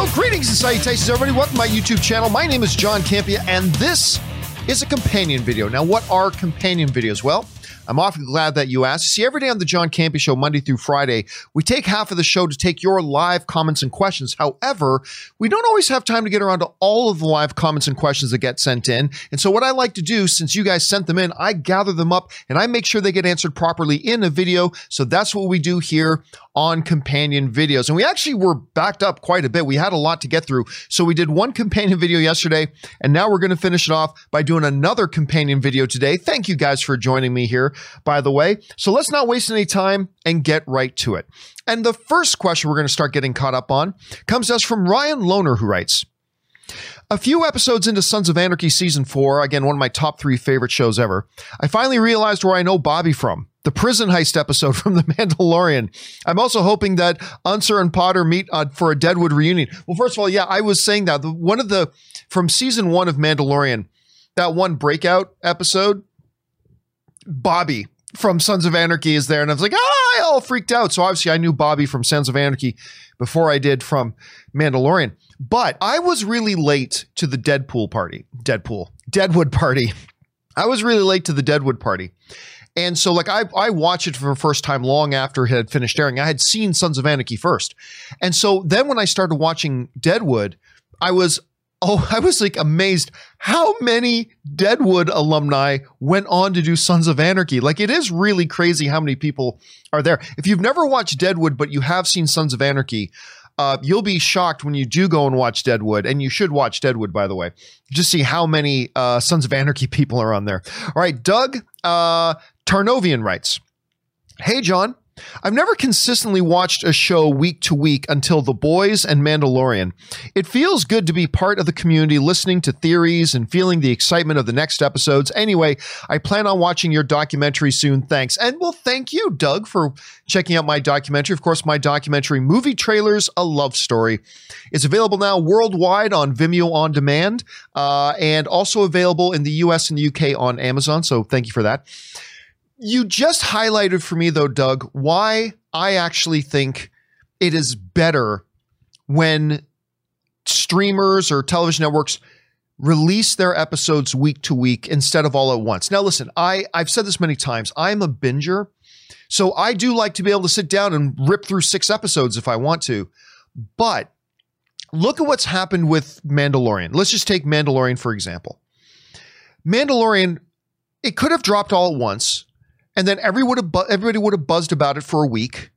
Well, greetings and salutations, everybody. Welcome to my YouTube channel. My name is John Campea, and this is a companion video. Now, what are companion videos? Well, I'm awfully glad that you asked. See, every day on the John Campea Show, Monday through Friday, we take half of the show to take your live comments and questions. However, we don't always have time to get around to all of the live comments and questions that get sent in. And so, what I like to do, since you guys sent them in, I gather them up and I make sure they get answered properly in a video. So, that's what we do here on companion videos. And we actually were backed up quite a bit. We had a lot to get through. So, we did one companion video yesterday, and now we're going to finish it off by doing another companion video today. Thank you guys for joining me here by the way. So let's not waste any time and get right to it. And the first question we're going to start getting caught up on comes to us from Ryan Lohner, who writes, a few episodes into Sons of Anarchy season four, again, one of my top three favorite shows ever, I finally realized where I know Bobby from. The prison heist episode from The Mandalorian. I'm also hoping that Unser and Potter meet uh, for a Deadwood reunion. Well, first of all, yeah, I was saying that. The, one of the, from season one of Mandalorian, that one breakout episode, Bobby from Sons of Anarchy is there. And I was like, ah, I all freaked out. So obviously I knew Bobby from Sons of Anarchy before I did from Mandalorian. But I was really late to the Deadpool party. Deadpool. Deadwood party. I was really late to the Deadwood party. And so, like, I, I watched it for the first time long after it had finished airing. I had seen Sons of Anarchy first. And so then when I started watching Deadwood, I was oh, I was like amazed how many Deadwood alumni went on to do Sons of Anarchy. Like it is really crazy how many people are there. If you've never watched Deadwood, but you have seen Sons of Anarchy, uh, you'll be shocked when you do go and watch Deadwood, and you should watch Deadwood, by the way. Just see how many uh, Sons of Anarchy people are on there. All right, Doug uh, Tarnovian writes, "Hey John, I've never consistently watched a show week to week until The Boys and Mandalorian. It feels good to be part of the community, listening to theories and feeling the excitement of the next episodes. Anyway, I plan on watching your documentary soon. Thanks. And well, thank you, Doug, for checking out my documentary. Of course, my documentary, Movie Trailers, A Love Story. It's available now worldwide on Vimeo On Demand uh, and also available in the US and the UK on Amazon. So thank you for that. You just highlighted for me, though, Doug, why I actually think it is better when streamers or television networks release their episodes week to week instead of all at once. Now, listen, I, I've said this many times. I'm a binger. So I do like to be able to sit down and rip through six episodes if I want to. But look at what's happened with Mandalorian. Let's just take Mandalorian, for example. Mandalorian, it could have dropped all at once and then every would everybody would have buzzed about it for a week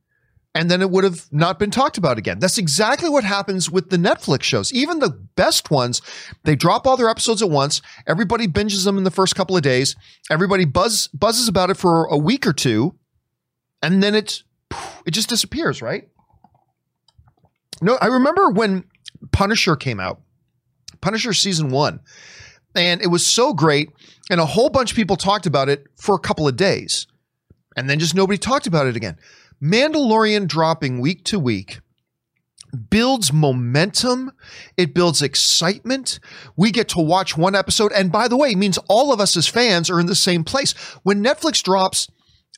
and then it would have not been talked about again. That's exactly what happens with the Netflix shows. Even the best ones, they drop all their episodes at once. Everybody binges them in the first couple of days. Everybody buzz buzzes about it for a week or two, and then it's it just disappears, right? No, I remember when Punisher came out, Punisher season one, and it was so great, and a whole bunch of people talked about it for a couple of days and then just nobody talked about it again. Mandalorian dropping week to week builds momentum. It builds excitement. We get to watch one episode. And by the way, means all of us as fans are in the same place. When Netflix drops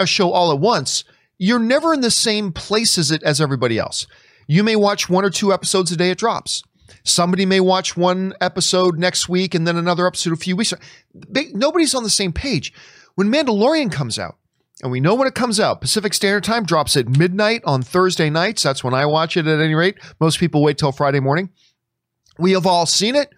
a show all at once, you're never in the same place as it as everybody else. You may watch one or two episodes a day it drops. Somebody may watch one episode next week and then another episode a few weeks. Nobody's on the same page. When Mandalorian comes out, and we know when it comes out. Pacific Standard Time drops at midnight on Thursday nights. That's when I watch it at any rate. Most people wait till Friday morning. We have all seen it.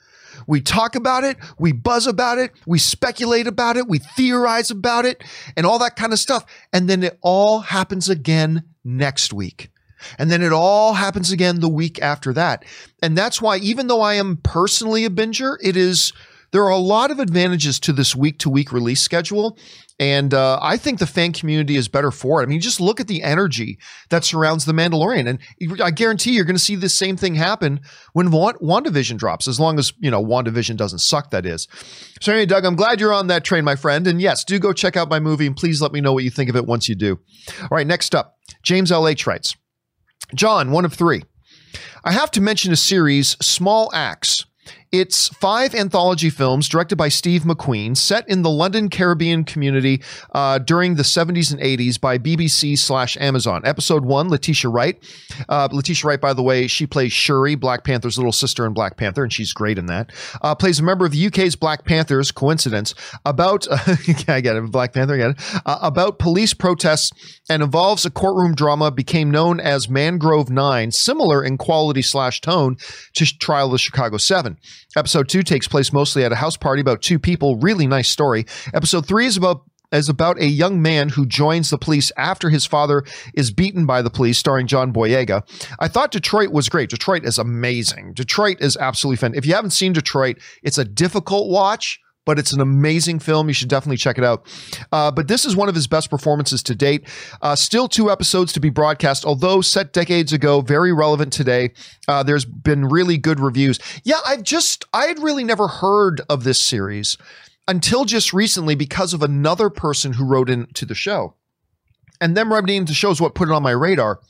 We talk about it. We buzz about it. We speculate about it. We theorize about it and all that kind of stuff. And then it all happens again next week. And then it all happens again the week after that. And that's why, even though I am personally a binger, it is there are a lot of advantages to this week to week release schedule. And uh, I think the fan community is better for it. I mean, just look at the energy that surrounds The Mandalorian. And I guarantee you're going to see the same thing happen when WandaVision drops, as long as, you know, WandaVision doesn't suck, that is. So, anyway, Doug, I'm glad you're on that train, my friend. And yes, do go check out my movie and please let me know what you think of it once you do. All right, next up, James L.H. writes John, one of three. I have to mention a series, Small Axe It's five anthology films directed by Steve McQueen, set in the London Caribbean community uh, during the 70s and 80s by BBC slash Amazon. Episode one, Letitia Wright. Uh, Letitia Wright, by the way, she plays Shuri, Black Panther's little sister in Black Panther, and she's great in that. Uh, plays a member of the UK's Black Panthers, coincidence, about, I get it, Black Panther, I it, uh, about police protests and involves a courtroom drama became known as Mangrove Nine, similar in quality slash tone to Trial of the Chicago Seven. Episode two takes place mostly at a house party about two people. Really nice story. Episode three is about is about a young man who joins the police after his father is beaten by the police, starring John Boyega. I thought Detroit was great. Detroit is amazing. Detroit is absolutely fun. If you haven't seen Detroit, it's a difficult watch but it's an amazing film. You should definitely check it out. Uh, but this is one of his best performances to date. Uh, still two episodes to be broadcast, although set decades ago, very relevant today. Uh, there's been really good reviews. Yeah, I've just, I had really never heard of this series until just recently because of another person who wrote into the show. And them the show is what put it on my radar.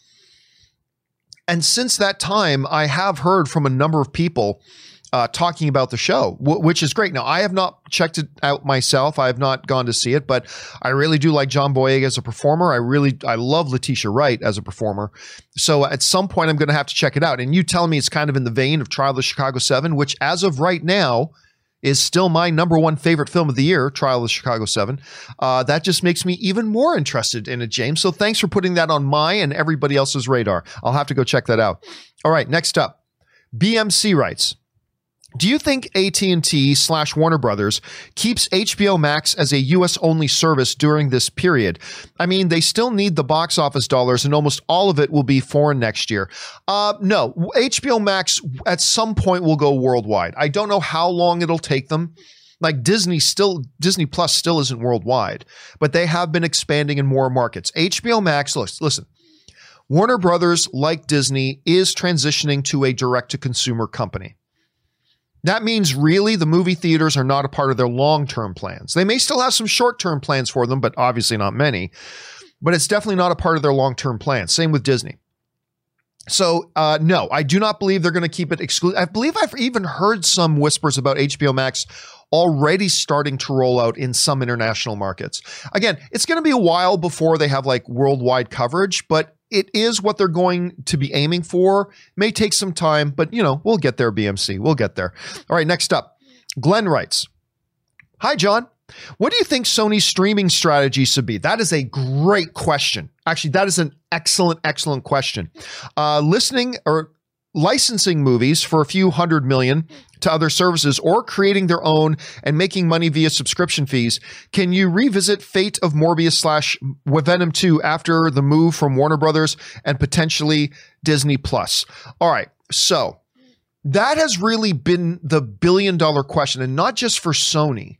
And since that time, I have heard from a number of people uh, talking about the show, w- which is great. Now, I have not checked it out myself. I have not gone to see it, but I really do like John Boyega as a performer. I really, I love Letitia Wright as a performer. So at some point, I'm going to have to check it out. And you tell me it's kind of in the vein of Trial of the Chicago Seven, which as of right now is still my number one favorite film of the year, Trial of the Chicago Seven. Uh, that just makes me even more interested in it, James. So thanks for putting that on my and everybody else's radar. I'll have to go check that out. All right, next up, BMC writes. Do you think AT&T slash Warner Brothers keeps HBO Max as a US only service during this period? I mean, they still need the box office dollars and almost all of it will be foreign next year. Uh, no, HBO Max at some point will go worldwide. I don't know how long it'll take them. Like Disney still, Disney Plus still isn't worldwide, but they have been expanding in more markets. HBO Max, listen, Warner Brothers, like Disney, is transitioning to a direct to consumer company. That means really the movie theaters are not a part of their long term plans. They may still have some short term plans for them, but obviously not many. But it's definitely not a part of their long term plans. Same with Disney. So, uh, no, I do not believe they're going to keep it exclusive. I believe I've even heard some whispers about HBO Max already starting to roll out in some international markets. Again, it's going to be a while before they have like worldwide coverage, but it is what they're going to be aiming for. May take some time, but you know, we'll get there, BMC. We'll get there. All right, next up. Glenn writes Hi, John. What do you think Sony's streaming strategy should be? That is a great question. Actually, that is an excellent, excellent question. Uh, listening or licensing movies for a few hundred million to other services or creating their own and making money via subscription fees. Can you revisit Fate of Morbius slash Venom 2 after the move from Warner Brothers and potentially Disney Plus? All right. So that has really been the billion dollar question, and not just for Sony,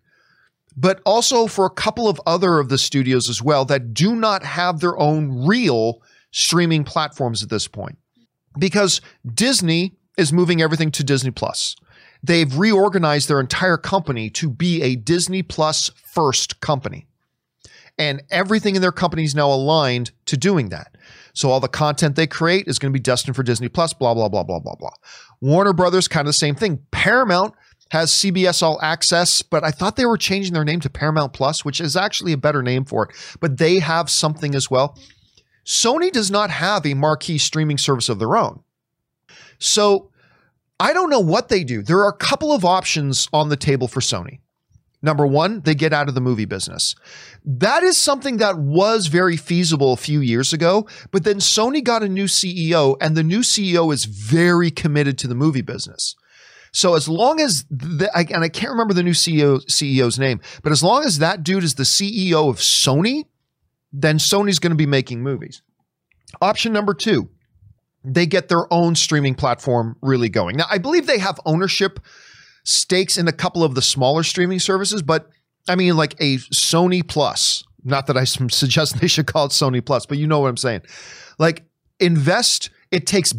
but also for a couple of other of the studios as well that do not have their own real streaming platforms at this point. Because Disney is moving everything to Disney Plus they've reorganized their entire company to be a Disney Plus first company. And everything in their company is now aligned to doing that. So all the content they create is going to be destined for Disney Plus, blah, blah, blah, blah, blah, blah. Warner Brothers, kind of the same thing. Paramount has CBS All Access, but I thought they were changing their name to Paramount Plus, which is actually a better name for it. But they have something as well. Sony does not have a marquee streaming service of their own. So I don't know what they do. There are a couple of options on the table for Sony. Number one, they get out of the movie business. That is something that was very feasible a few years ago, but then Sony got a new CEO, and the new CEO is very committed to the movie business. So as long as the, and I can't remember the new CEO CEO's name, but as long as that dude is the CEO of Sony, then Sony's going to be making movies. Option number two, they get their own streaming platform really going. Now, I believe they have ownership stakes in a couple of the smaller streaming services, but I mean, like a Sony Plus. Not that I suggest they should call it Sony Plus, but you know what I'm saying. Like, invest, it takes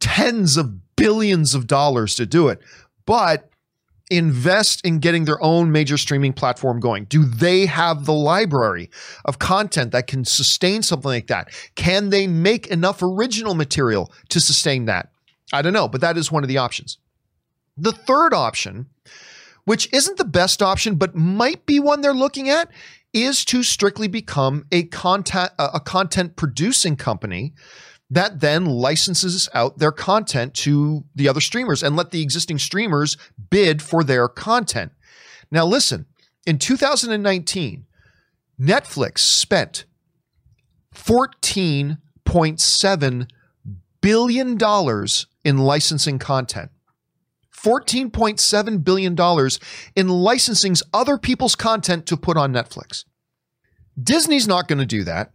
tens of billions of dollars to do it, but invest in getting their own major streaming platform going? Do they have the library of content that can sustain something like that? Can they make enough original material to sustain that? I don't know, but that is one of the options. The third option, which isn't the best option, but might be one they're looking at, is to strictly become a content a content producing company that then licenses out their content to the other streamers and let the existing streamers bid for their content. Now listen, in 2019, Netflix spent 14.7 billion dollars in licensing content. $14.7 billion in licensing other people's content to put on Netflix. Disney's not going to do that,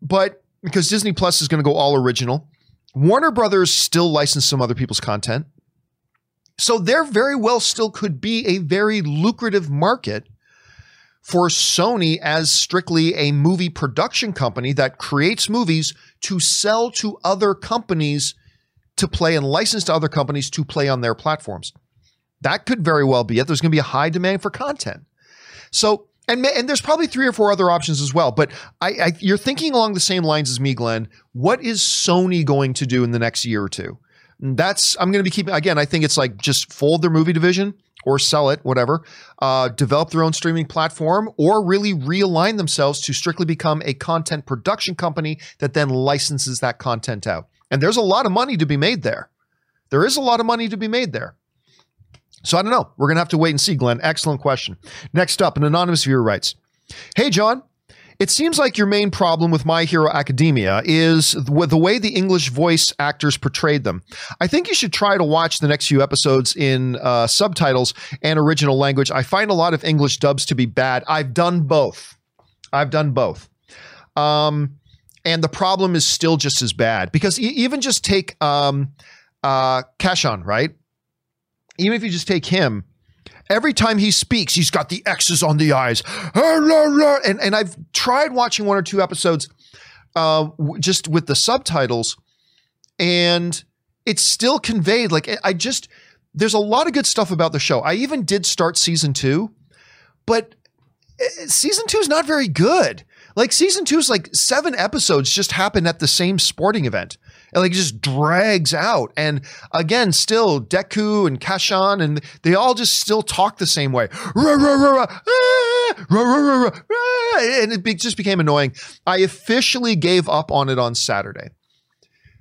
but because Disney Plus is going to go all original, Warner Brothers still license some other people's content. So there very well still could be a very lucrative market for Sony as strictly a movie production company that creates movies to sell to other companies to play and license to other companies to play on their platforms. That could very well be it. There's going to be a high demand for content. So, and, and there's probably three or four other options as well. But I, I, you're thinking along the same lines as me, Glenn. What is Sony going to do in the next year or two? That's I'm going to be keeping. Again, I think it's like just fold their movie division or sell it, whatever. Uh, develop their own streaming platform, or really realign themselves to strictly become a content production company that then licenses that content out. And there's a lot of money to be made there. There is a lot of money to be made there. So I don't know. We're going to have to wait and see, Glenn. Excellent question. Next up, an anonymous viewer writes Hey, John. It seems like your main problem with My Hero Academia is the way the English voice actors portrayed them. I think you should try to watch the next few episodes in uh, subtitles and original language. I find a lot of English dubs to be bad. I've done both. I've done both. Um, and the problem is still just as bad because e- even just take um, uh, right? Even if you just take him, every time he speaks, he's got the X's on the eyes, and and I've tried watching one or two episodes, uh, just with the subtitles, and it's still conveyed like I just there's a lot of good stuff about the show. I even did start season two, but eh, season two is not very good. Like season two is like seven episodes just happen at the same sporting event. And like it just drags out. And again, still Deku and Kacchan and they all just still talk the same way. And it just became annoying. I officially gave up on it on Saturday.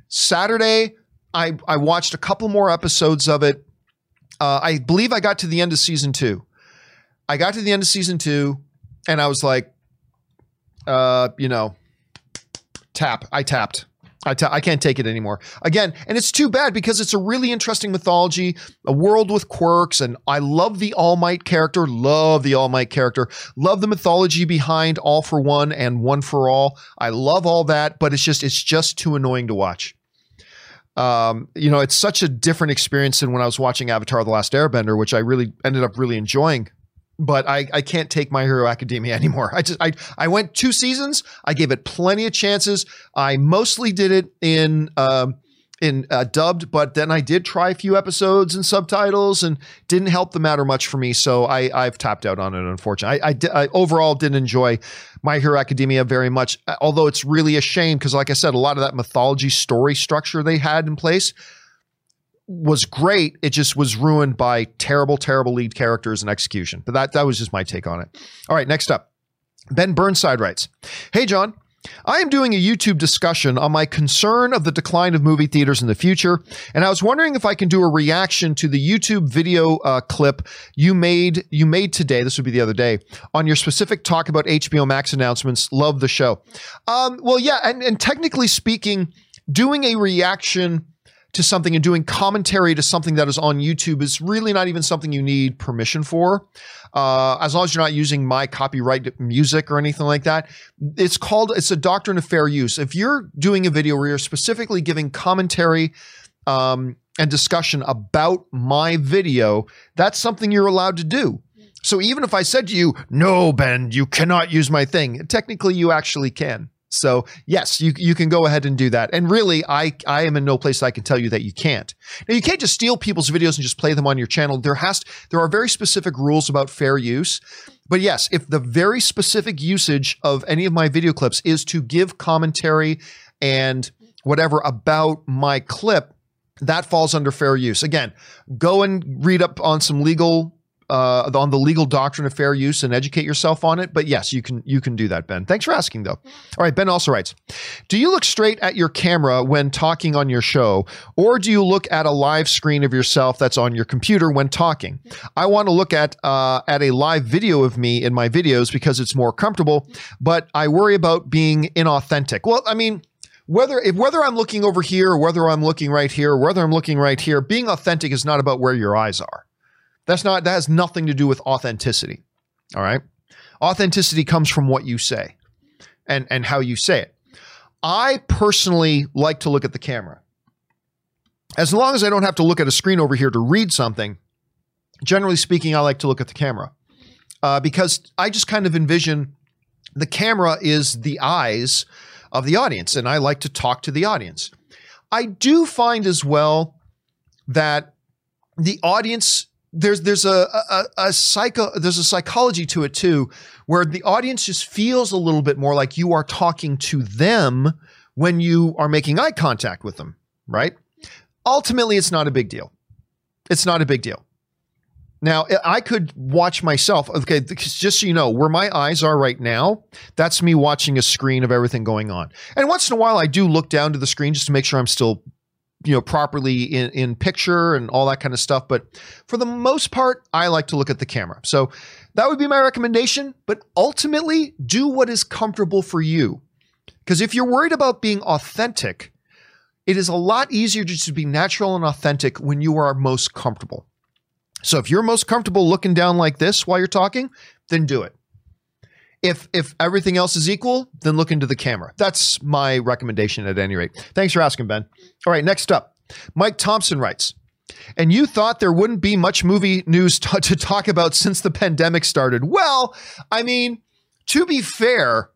Saturday, I, I watched a couple more episodes of it. Uh, I believe I got to the end of season two. I got to the end of season two and I was like, uh, you know, tap. I tapped. I t- I can't take it anymore. Again, and it's too bad because it's a really interesting mythology, a world with quirks, and I love the All Might character. Love the All Might character. Love the mythology behind All for One and One for All. I love all that, but it's just it's just too annoying to watch. Um, you know, it's such a different experience than when I was watching Avatar: The Last Airbender, which I really ended up really enjoying but I, I can't take my hero academia anymore. I just i i went two seasons. I gave it plenty of chances. I mostly did it in um in uh, dubbed but then i did try a few episodes and subtitles and didn't help the matter much for me. So i i've tapped out on it unfortunately. I i, I overall didn't enjoy my hero academia very much although it's really a shame because like i said a lot of that mythology story structure they had in place was great. It just was ruined by terrible, terrible lead characters and execution. But that that was just my take on it. All right, next up. Ben Burnside writes, Hey John, I am doing a YouTube discussion on my concern of the decline of movie theaters in the future, and I was wondering if I can do a reaction to the YouTube video uh, clip you made you made today. This would be the other day on your specific talk about HBO Max announcements. Love the show. Um, well, yeah, and, and technically speaking, doing a reaction to something and doing commentary to something that is on YouTube is really not even something you need permission for. Uh, as long as you're not using my copyright music or anything like that. It's called, it's a doctrine of fair use. If you're doing a video where you're specifically giving commentary, um, and discussion about my video, that's something you're allowed to do. So even if I said to you, no, Ben, you cannot use my thing, technically you actually can. So yes, you you can go ahead and do that. And really, I I am in no place I can tell you that you can't. Now you can't just steal people's videos and just play them on your channel. There has there are very specific rules about fair use. But yes, if the very specific usage of any of my video clips is to give commentary and whatever about my clip, that falls under fair use. Again, go and read up on some legal uh, on the legal doctrine of fair use and educate yourself on it. But yes, you can you can do that, Ben. Thanks for asking, though. All right, Ben also writes: Do you look straight at your camera when talking on your show, or do you look at a live screen of yourself that's on your computer when talking? I want to look at uh, at a live video of me in my videos because it's more comfortable, but I worry about being inauthentic. Well, I mean whether if whether I'm looking over here or whether I'm looking right here or whether I'm looking right here, being authentic is not about where your eyes are. That's not that has nothing to do with authenticity. All right? Authenticity comes from what you say and and how you say it. I personally like to look at the camera. As long as I don't have to look at a screen over here to read something, generally speaking, I like to look at the camera uh, because I just kind of envision the camera is the eyes of the audience, and I like to talk to the audience. I do find as well that the audience there's there's a, a, a psycho there's a psychology to it too, where the audience just feels a little bit more like you are talking to them when you are making eye contact with them, right? Ultimately, it's not a big deal. It's not a big deal. Now, I could watch myself. Okay, just so you know, where my eyes are right now, that's me watching a screen of everything going on. And once in a while, I do look down to the screen just to make sure I'm still, you know, properly in, in picture and all that kind of stuff. But for the most part, I like to look at the camera. So that would be my recommendation. But ultimately, do what is comfortable for you. Because if you're worried about being authentic, it is a lot easier just to be natural and authentic when you are most comfortable. So if you're most comfortable looking down like this while you're talking, then do it. If if everything else is equal, then look into the camera. That's my recommendation at any rate. Thanks for asking, Ben. All right, next up. Mike Thompson writes, and you thought there wouldn't be much movie news t- to talk about since the pandemic started. Well, I mean, to be fair,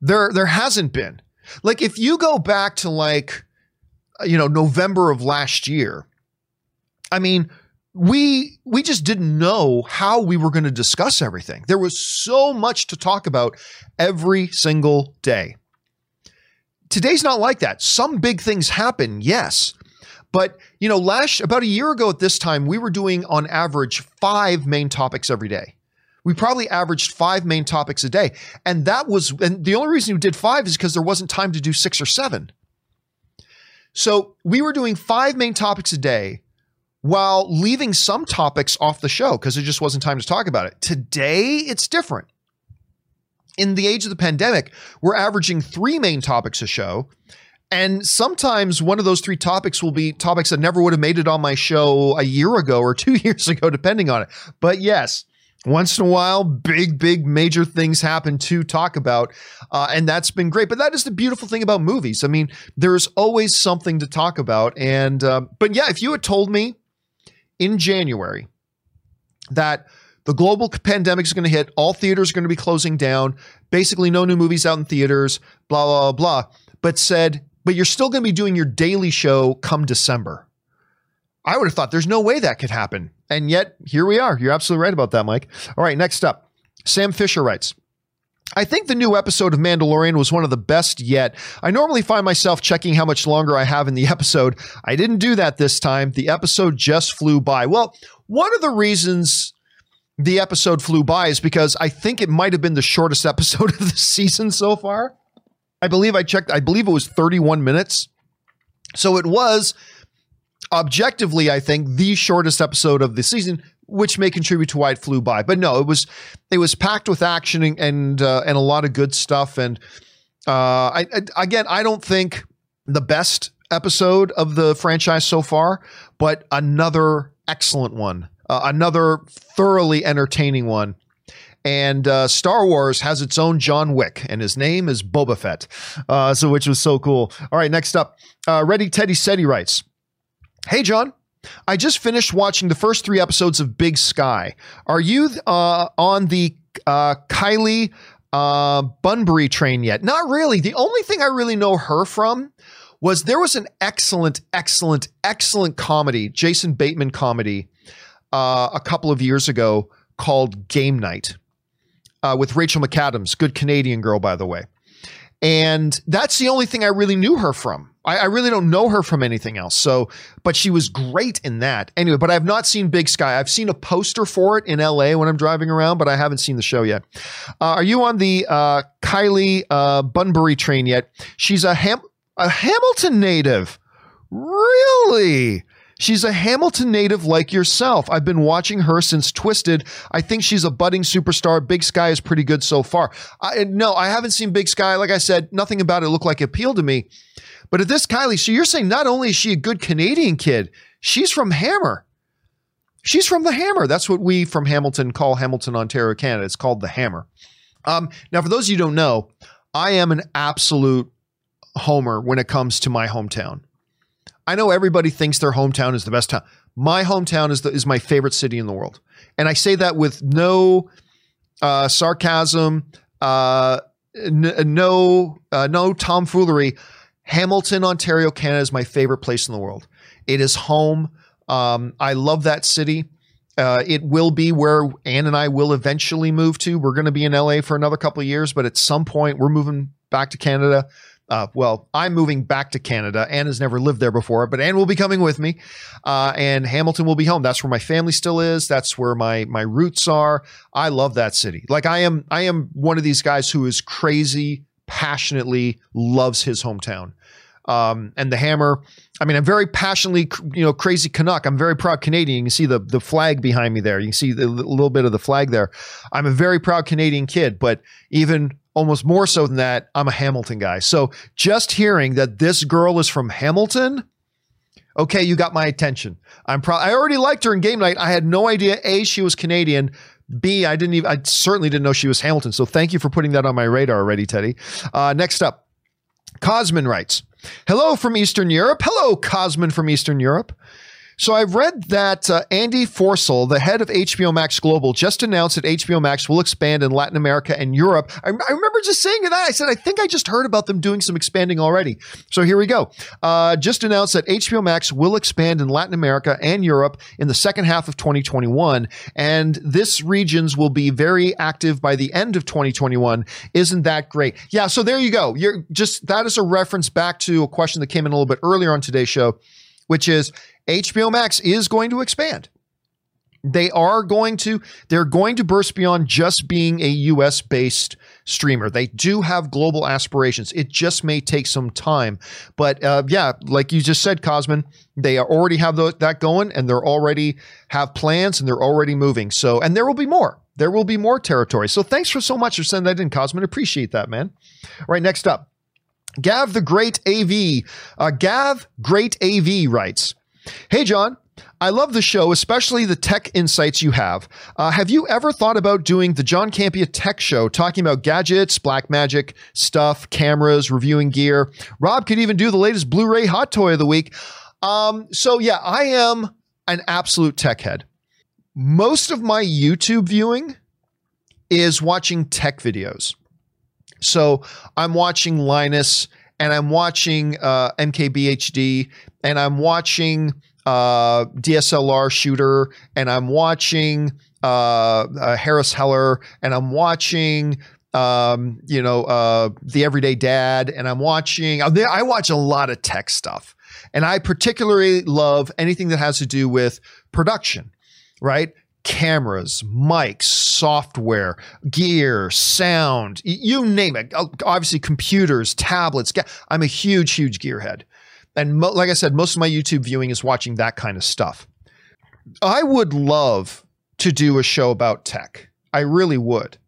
there there hasn't been. Like if you go back to like uh, you know November of last year, I mean, we we just didn't know how we were going to discuss everything. There was so much to talk about every single day. Today's not like that. Some big things happen, yes. But, you know, last about a year ago at this time, we were doing on average 5 main topics every day. We probably averaged 5 main topics a day. And that was and the only reason we did 5 is because there wasn't time to do 6 or 7. So, we were doing 5 main topics a day while leaving some topics off the show because there just wasn't time to talk about it. Today, it's different. In the age of the pandemic, we're averaging three main topics a show. And sometimes one of those three topics will be topics that never would have made it on my show a year ago or two years ago, depending on it. But yes, once in a while, big, big, major things happen to talk about. Uh, and that's been great. But that is the beautiful thing about movies. I mean, there's always something to talk about. And, uh, but yeah, if you had told me in January that the global pandemic is going to hit, all theaters are going to be closing down, basically no new movies out in theaters, blah, blah, blah, but said, but you're still going to be doing your daily show come December. I would have thought there's no way that could happen. And yet, here we are. You're absolutely right about that, Mike. All right, next up. Sam Fisher writes I think the new episode of Mandalorian was one of the best yet. I normally find myself checking how much longer I have in the episode. I didn't do that this time. The episode just flew by. Well, one of the reasons the episode flew by is because I think it might have been the shortest episode of the season so far. I believe I checked, I believe it was 31 minutes. So it was objectively, I think, the shortest episode of the season which may contribute to why it flew by. But no, it was it was packed with action and uh, and a lot of good stuff. And uh, I, I, again, I don't think the best episode of the franchise so far, but another excellent one, uh, another thoroughly entertaining one. And uh, Star Wars has its own John Wick, and his name is Boba Fett. Uh, so, which was so cool. All right, next up, uh, Ready Teddy Seti writes, "Hey John, I just finished watching the first three episodes of Big Sky. Are you uh, on the uh, Kylie uh, Bunbury train yet? Not really. The only thing I really know her from was there was an excellent, excellent, excellent comedy, Jason Bateman comedy, uh, a couple of years ago called Game Night uh, with Rachel McAdams, good Canadian girl, by the way. And that's the only thing I really knew her from. I, I, really don't know her from anything else. So, but she was great in that. Anyway, but I've not seen Big Sky. I've seen a poster for it in LA when I'm driving around, but I haven't seen the show yet. Uh, are you on the uh, Kylie uh, Bunbury train yet? She's a, Ham- a Hamilton native. Really? She's a Hamilton native like yourself. I've been watching her since Twisted. I think she's a budding superstar. Big Sky is pretty good so far. I, no, I haven't seen Big Sky. Like I said, nothing about it looked like it appealed to me. But at this Kylie, so you're saying not only is she a good Canadian kid, she's from Hammer. She's from the Hammer. That's what we from Hamilton call Hamilton, Ontario, Canada. It's called the Hammer. Um, now, for those of you who don't know, I am an absolute homer when it comes to my hometown. I know everybody thinks their hometown is the best town. My hometown is the, is my favorite city in the world, and I say that with no uh, sarcasm, uh, n- no uh, no tomfoolery. Hamilton, Ontario, Canada is my favorite place in the world. It is home. Um, I love that city. Uh, it will be where Ann and I will eventually move to. We're going to be in LA for another couple of years, but at some point we're moving back to Canada. Uh, well, I'm moving back to Canada. Anne has never lived there before, but Anne will be coming with me, uh, and Hamilton will be home. That's where my family still is. That's where my my roots are. I love that city. Like I am, I am one of these guys who is crazy, passionately loves his hometown. Um, and the hammer. I mean, I'm very passionately, you know, crazy Canuck. I'm very proud Canadian. You can see the the flag behind me there. You can see the, a little bit of the flag there. I'm a very proud Canadian kid, but even almost more so than that, I'm a Hamilton guy. So just hearing that this girl is from Hamilton, okay, you got my attention. I'm proud. I already liked her in game night. I had no idea a she was Canadian. B I didn't even. I certainly didn't know she was Hamilton. So thank you for putting that on my radar already, Teddy. Uh, next up, Cosman writes, "Hello from Eastern Europe. Hello, Cosman from Eastern Europe." So I've read that uh, Andy Forssell, the head of HBO Max Global, just announced that HBO Max will expand in Latin America and Europe. I, I remember just saying that. I said, I think I just heard about them doing some expanding already. So here we go. Uh, just announced that HBO Max will expand in Latin America and Europe in the second half of 2021. And this regions will be very active by the end of 2021. Isn't that great? Yeah. So there you go. You're just, that is a reference back to a question that came in a little bit earlier on today's show, which is HBO Max is going to expand. They are going to they're going to burst beyond just being a US based streamer. They do have global aspirations. It just may take some time. But uh, yeah, like you just said, Cosman, they already have the, that going and they're already have plans and they're already moving. So, and there will be more. There will be more territory. So thanks for so much for sending that in, Cosman. Appreciate that, man. All right, next up. Gav the Great AV. Uh, Gav Great AV writes, Hey, John. I love the show, especially the tech insights you have. Uh, have you ever thought about doing the John Campea Tech Show, talking about gadgets, black magic stuff, cameras, reviewing gear? Rob could even do the latest Blu ray hot toy of the week. Um, so, yeah, I am an absolute tech head. Most of my YouTube viewing is watching tech videos. So, I'm watching Linus and I'm watching uh, MKBHD and I'm watching uh, DSLR shooter, and I'm watching uh, uh, Harris Heller, and I'm watching um, you know uh, the Everyday Dad, and I'm watching. I watch a lot of tech stuff, and I particularly love anything that has to do with production, right? Cameras, mics, software, gear, sound, you name it. Oh, obviously, computers, tablets. I'm a huge, huge gearhead. And mo- like I said, most of my YouTube viewing is watching that kind of stuff. I would love to do a show about tech. I really would.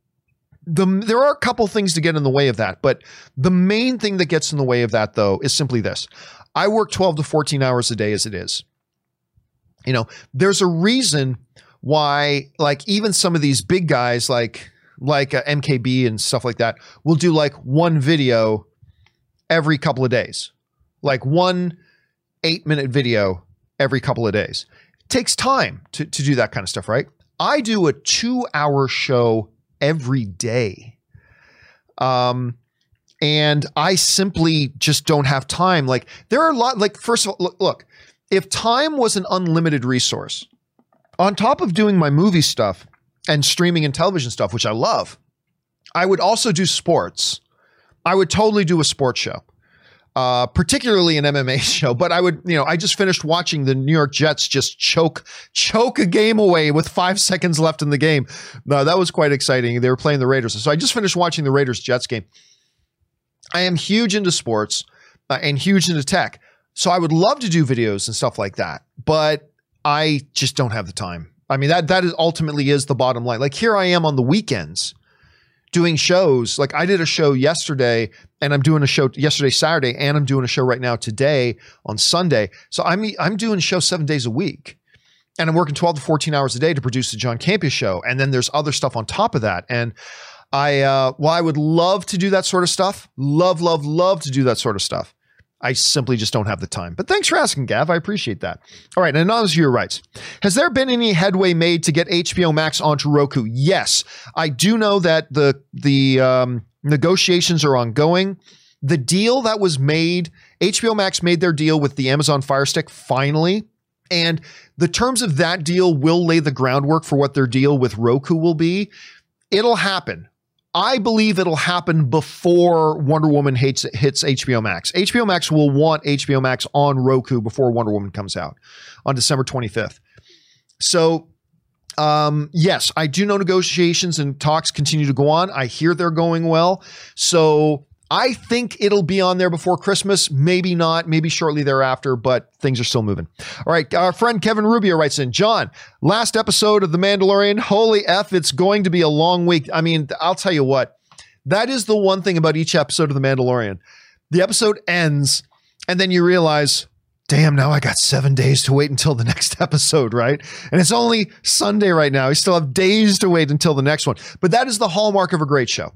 The, there are a couple things to get in the way of that, but the main thing that gets in the way of that, though, is simply this I work 12 to 14 hours a day as it is. You know, there's a reason why, like, even some of these big guys, like, like uh, MKB and stuff like that, will do like one video every couple of days like one eight minute video every couple of days. It takes time to, to do that kind of stuff, right? I do a two hour show every day. Um, and I simply just don't have time. Like, there are a lot, like, first of all, look, look, if time was an unlimited resource, on top of doing my movie stuff and streaming and television stuff, which I love, I would also do sports I would totally do a sports show. Uh, particularly an MMA show, but I would, you know, I just finished watching the New York Jets just choke, choke a game away with five seconds left in the game. No, that was quite exciting. They were playing the Raiders. So I just finished watching the Raiders Jets game. I am huge into sports uh, and huge into tech. So I would love to do videos and stuff like that, but I just don't have the time. I mean, that that is ultimately is the bottom line. Like here I am on the weekends doing shows. Like I did a show yesterday and I'm doing a show yesterday, Saturday, and I'm doing a show right now today on Sunday. So I'm I'm doing shows seven days a week. And I'm working 12 to 14 hours a day to produce the John Campea show. And then there's other stuff on top of that. And I uh well, I would love to do that sort of stuff. Love, love, love to do that sort of stuff. I simply just don't have the time. But thanks for asking, Gav. I appreciate that. All right, and Anonymous Viewer writes Has there been any headway made to get HBO Max onto Roku? Yes. I do know that the the um, negotiations are ongoing. The deal that was made, HBO Max made their deal with the Amazon Fire Stick finally. And the terms of that deal will lay the groundwork for what their deal with Roku will be. It'll happen. I believe it'll happen before Wonder Woman hits, hits HBO Max. HBO Max will want HBO Max on Roku before Wonder Woman comes out on December 25th. So, um, yes, I do know negotiations and talks continue to go on. I hear they're going well. So, I think it'll be on there before Christmas. Maybe not, maybe shortly thereafter, but things are still moving. All right. Our friend Kevin Rubio writes in John, last episode of The Mandalorian. Holy F, it's going to be a long week. I mean, I'll tell you what, that is the one thing about each episode of The Mandalorian. The episode ends, and then you realize, damn, now I got seven days to wait until the next episode, right? And it's only Sunday right now. I still have days to wait until the next one. But that is the hallmark of a great show,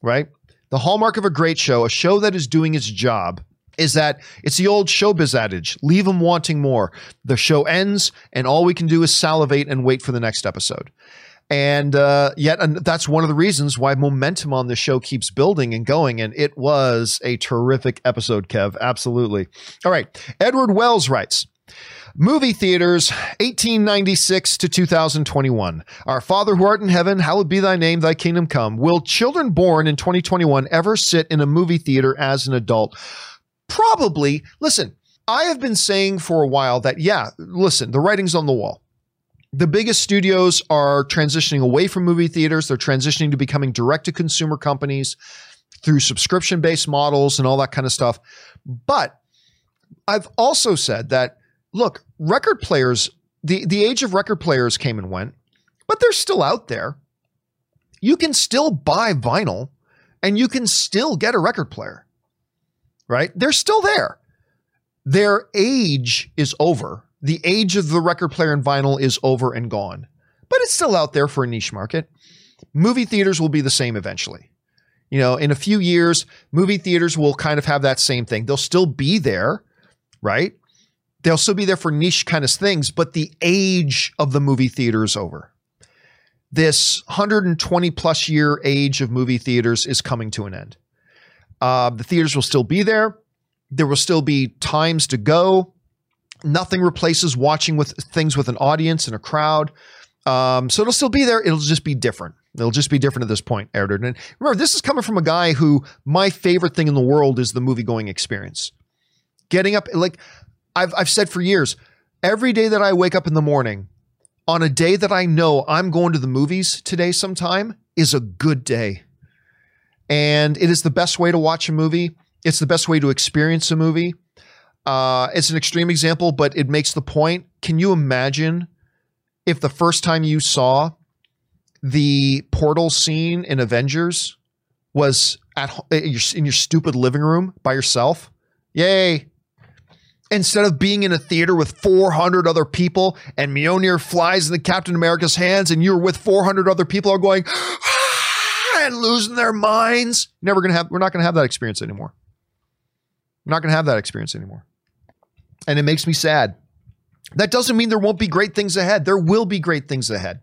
right? The hallmark of a great show, a show that is doing its job, is that it's the old showbiz adage leave them wanting more. The show ends, and all we can do is salivate and wait for the next episode. And uh, yet, and that's one of the reasons why momentum on the show keeps building and going. And it was a terrific episode, Kev. Absolutely. All right. Edward Wells writes Movie theaters, 1896 to 2021. Our Father who art in heaven, hallowed be thy name, thy kingdom come. Will children born in 2021 ever sit in a movie theater as an adult? Probably. Listen, I have been saying for a while that, yeah, listen, the writing's on the wall. The biggest studios are transitioning away from movie theaters. They're transitioning to becoming direct to consumer companies through subscription based models and all that kind of stuff. But I've also said that look, record players, the, the age of record players came and went, but they're still out there. You can still buy vinyl and you can still get a record player, right? They're still there. Their age is over. The age of the record player and vinyl is over and gone, but it's still out there for a niche market. Movie theaters will be the same eventually. You know, in a few years, movie theaters will kind of have that same thing. They'll still be there, right? They'll still be there for niche kind of things, but the age of the movie theater is over. This 120 plus year age of movie theaters is coming to an end. Uh, the theaters will still be there. There will still be times to go. Nothing replaces watching with things with an audience and a crowd. Um, so it'll still be there. It'll just be different. It'll just be different at this point, Eridan. And remember, this is coming from a guy who my favorite thing in the world is the movie going experience. Getting up, like I've, I've said for years, every day that I wake up in the morning, on a day that I know I'm going to the movies today sometime, is a good day. And it is the best way to watch a movie. It's the best way to experience a movie. Uh, it's an extreme example, but it makes the point. Can you imagine if the first time you saw the portal scene in Avengers was at in your, in your stupid living room by yourself? Yay! Instead of being in a theater with 400 other people and Mjolnir flies in the Captain America's hands and you're with 400 other people are going ah, and losing their minds. Never gonna have. We're not gonna have that experience anymore. We're not gonna have that experience anymore, and it makes me sad. That doesn't mean there won't be great things ahead. There will be great things ahead.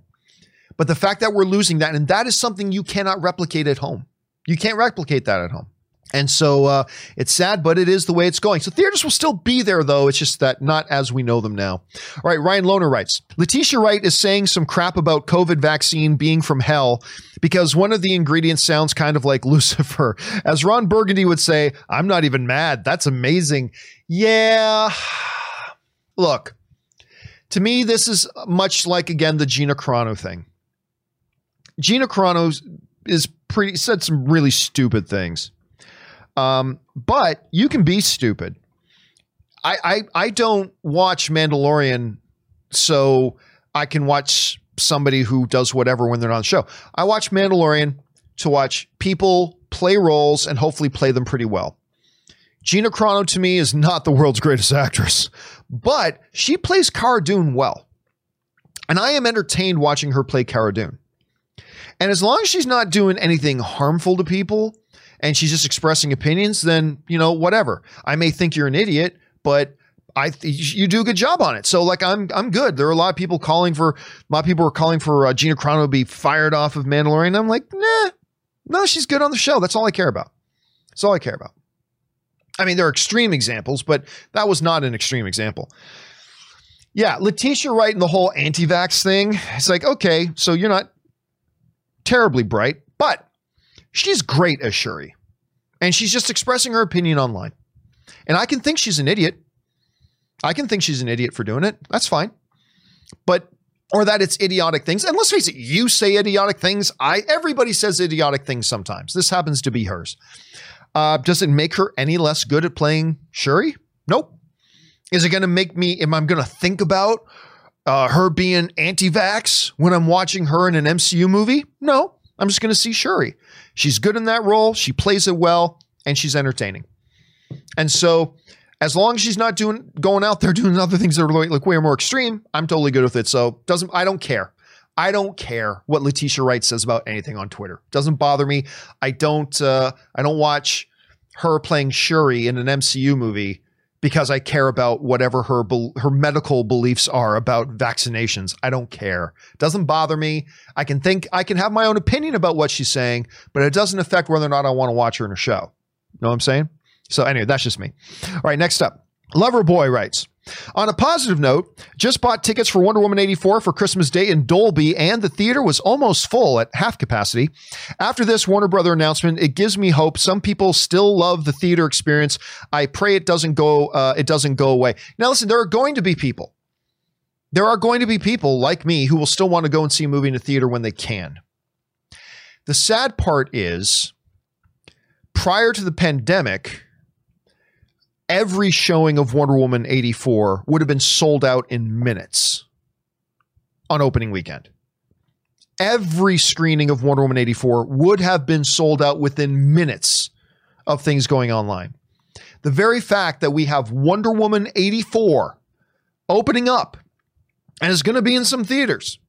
But the fact that we're losing that, and that is something you cannot replicate at home. You can't replicate that at home. And so uh, it's sad, but it is the way it's going. So theaters will still be there, though. It's just that not as we know them now. All right, Ryan Lohner writes Letitia Wright is saying some crap about COVID vaccine being from hell because one of the ingredients sounds kind of like Lucifer. As Ron Burgundy would say, I'm not even mad. That's amazing. Yeah. Look, to me, this is much like, again, the Gina Carano thing. Gina Carano is pretty, said some really stupid things um, but you can be stupid. I, I I don't watch Mandalorian so I can watch somebody who does whatever when they're on the show. I watch Mandalorian to watch people play roles and hopefully play them pretty well. Gina Carano to me is not the world's greatest actress, but she plays Cara Dune well. And I am entertained watching her play Cara Dune. And as long as she's not doing anything harmful to people, and she's just expressing opinions, then, you know, whatever. I may think you're an idiot, but I th- you do a good job on it. So like I'm I'm good. There are a lot of people calling for a lot of people are calling for uh, Gina Carano to be fired off of Mandalorian. I'm like, nah, no, she's good on the show. That's all I care about. That's all I care about. I mean, there are extreme examples, but that was not an extreme example. Yeah, Letitia Wright and the whole anti-vax thing. It's like, okay, so you're not terribly bright, but She's great as Shuri. And she's just expressing her opinion online. And I can think she's an idiot. I can think she's an idiot for doing it. That's fine. But or that it's idiotic things. And let's face it, you say idiotic things. I everybody says idiotic things sometimes. This happens to be hers. Uh, does it make her any less good at playing Shuri? Nope. Is it going to make me? Am I going to think about uh, her being anti-vax when I'm watching her in an MCU movie? No. I'm just going to see Shuri. She's good in that role. She plays it well, and she's entertaining. And so, as long as she's not doing going out there doing other things that are like, way more extreme, I'm totally good with it. So doesn't I don't care. I don't care what Letitia Wright says about anything on Twitter. Doesn't bother me. I don't. Uh, I don't watch her playing Shuri in an MCU movie because I care about whatever her her medical beliefs are about vaccinations. I don't care. Doesn't bother me. I can think I can have my own opinion about what she's saying, but it doesn't affect whether or not I want to watch her in a show. Know what I'm saying? So anyway, that's just me. All right, next up. Lover Boy writes, on a positive note, just bought tickets for Wonder Woman 84 for Christmas Day in Dolby, and the theater was almost full at half capacity. After this Warner Brother announcement, it gives me hope. Some people still love the theater experience. I pray it doesn't go. Uh, it doesn't go away. Now, listen, there are going to be people. There are going to be people like me who will still want to go and see a movie in a theater when they can. The sad part is, prior to the pandemic every showing of Wonder Woman 84 would have been sold out in minutes on opening weekend. Every screening of Wonder Woman 84 would have been sold out within minutes of things going online. The very fact that we have Wonder Woman 84 opening up and is going to be in some theaters,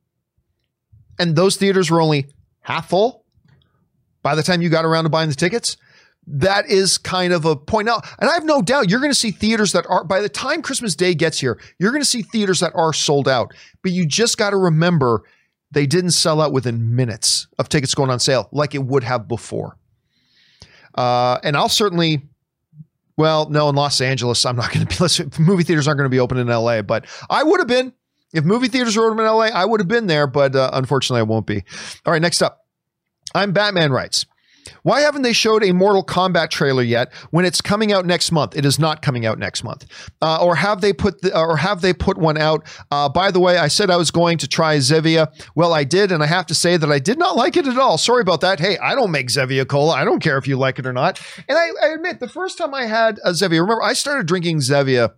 and those theaters were only half full by the time you got around to buying the tickets that is kind of a point out. And I have no doubt you're going to see theaters that are, by the time Christmas Day gets here, you're going to see theaters that are sold out. But you just got to remember they didn't sell out within minutes of tickets going on sale like it would have before. Uh, and I'll certainly, well, no, in Los Angeles, I'm not going to be, listen, movie theaters aren't going to be open in LA, but I would have been. If movie theaters were open in LA, I would have been there, but uh, unfortunately, I won't be. All right, next up. I'm Batman Writes. Why haven't they showed a Mortal Kombat trailer yet when it's coming out next month? It is not coming out next month. Uh, or have they put the, or have they put one out? Uh, by the way, I said I was going to try Zevia. Well, I did, and I have to say that I did not like it at all. Sorry about that. Hey, I don't make Zevia cola. I don't care if you like it or not. And I, I admit, the first time I had a Zevia, remember I started drinking Zevia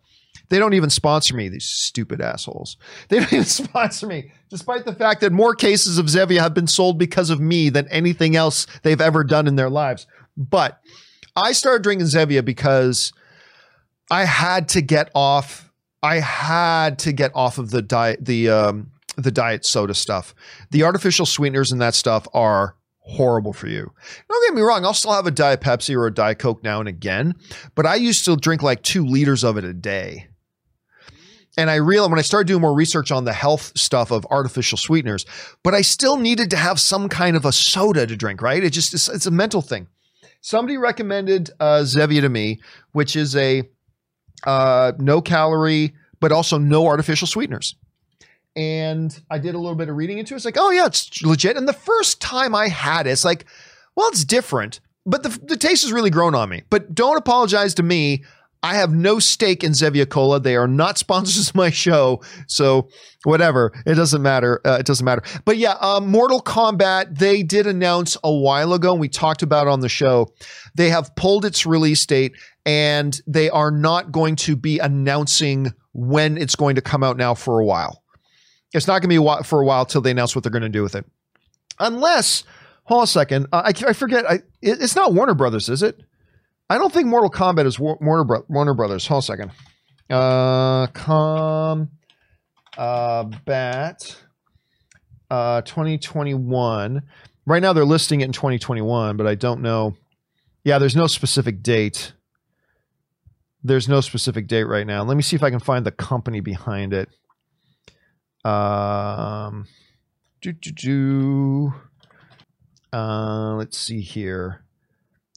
they don't even sponsor me, these stupid assholes. They don't even sponsor me, despite the fact that more cases of Zevia have been sold because of me than anything else they've ever done in their lives. But I started drinking Zevia because I had to get off. I had to get off of the diet, the um, the diet soda stuff. The artificial sweeteners and that stuff are horrible for you. Don't get me wrong, I'll still have a Diet Pepsi or a Diet Coke now and again, but I used to drink like two liters of it a day. And I realized when I started doing more research on the health stuff of artificial sweeteners, but I still needed to have some kind of a soda to drink, right? It just, it's, a mental thing. somebody recommended uh, Zevia to me, which is a uh, no calorie, but also no artificial sweeteners. And I did a little bit of reading into it. It's like, oh, yeah, it's legit. And the first time I had it, it's like, well, it's different, but the, the taste has really grown on me. But don't apologize to me. I have no stake in Zevia Cola. They are not sponsors of my show, so whatever. It doesn't matter. Uh, it doesn't matter. But yeah, uh, Mortal Kombat. They did announce a while ago, and we talked about on the show. They have pulled its release date, and they are not going to be announcing when it's going to come out now for a while. It's not going to be for a while till they announce what they're going to do with it, unless. Hold on a second. Uh, I, I forget. I, it, it's not Warner Brothers, is it? I don't think Mortal Kombat is Warner Bro- Warner Brothers. Hold a second. Uh, com, uh, bat, uh, 2021. Right now they're listing it in 2021, but I don't know. Yeah, there's no specific date. There's no specific date right now. Let me see if I can find the company behind it. Um, do do do. Uh, let's see here.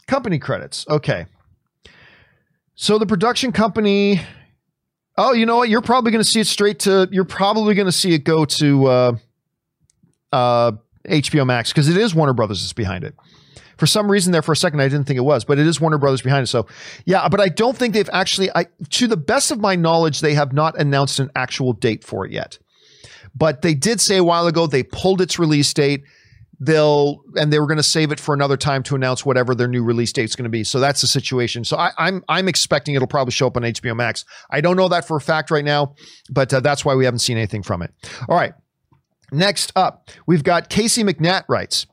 Company credits. Okay. So the production company. Oh, you know what? You're probably going to see it straight to. You're probably going to see it go to uh, uh, HBO Max because it is Warner Brothers that's behind it. For some reason, there for a second, I didn't think it was, but it is Warner Brothers behind it. So, yeah, but I don't think they've actually. I, to the best of my knowledge, they have not announced an actual date for it yet. But they did say a while ago they pulled its release date they'll and they were going to save it for another time to announce whatever their new release date is going to be. So that's the situation. So I, am I'm, I'm expecting it'll probably show up on HBO Max. I don't know that for a fact right now, but uh, that's why we haven't seen anything from it. All right. Next up, we've got Casey McNatt writes,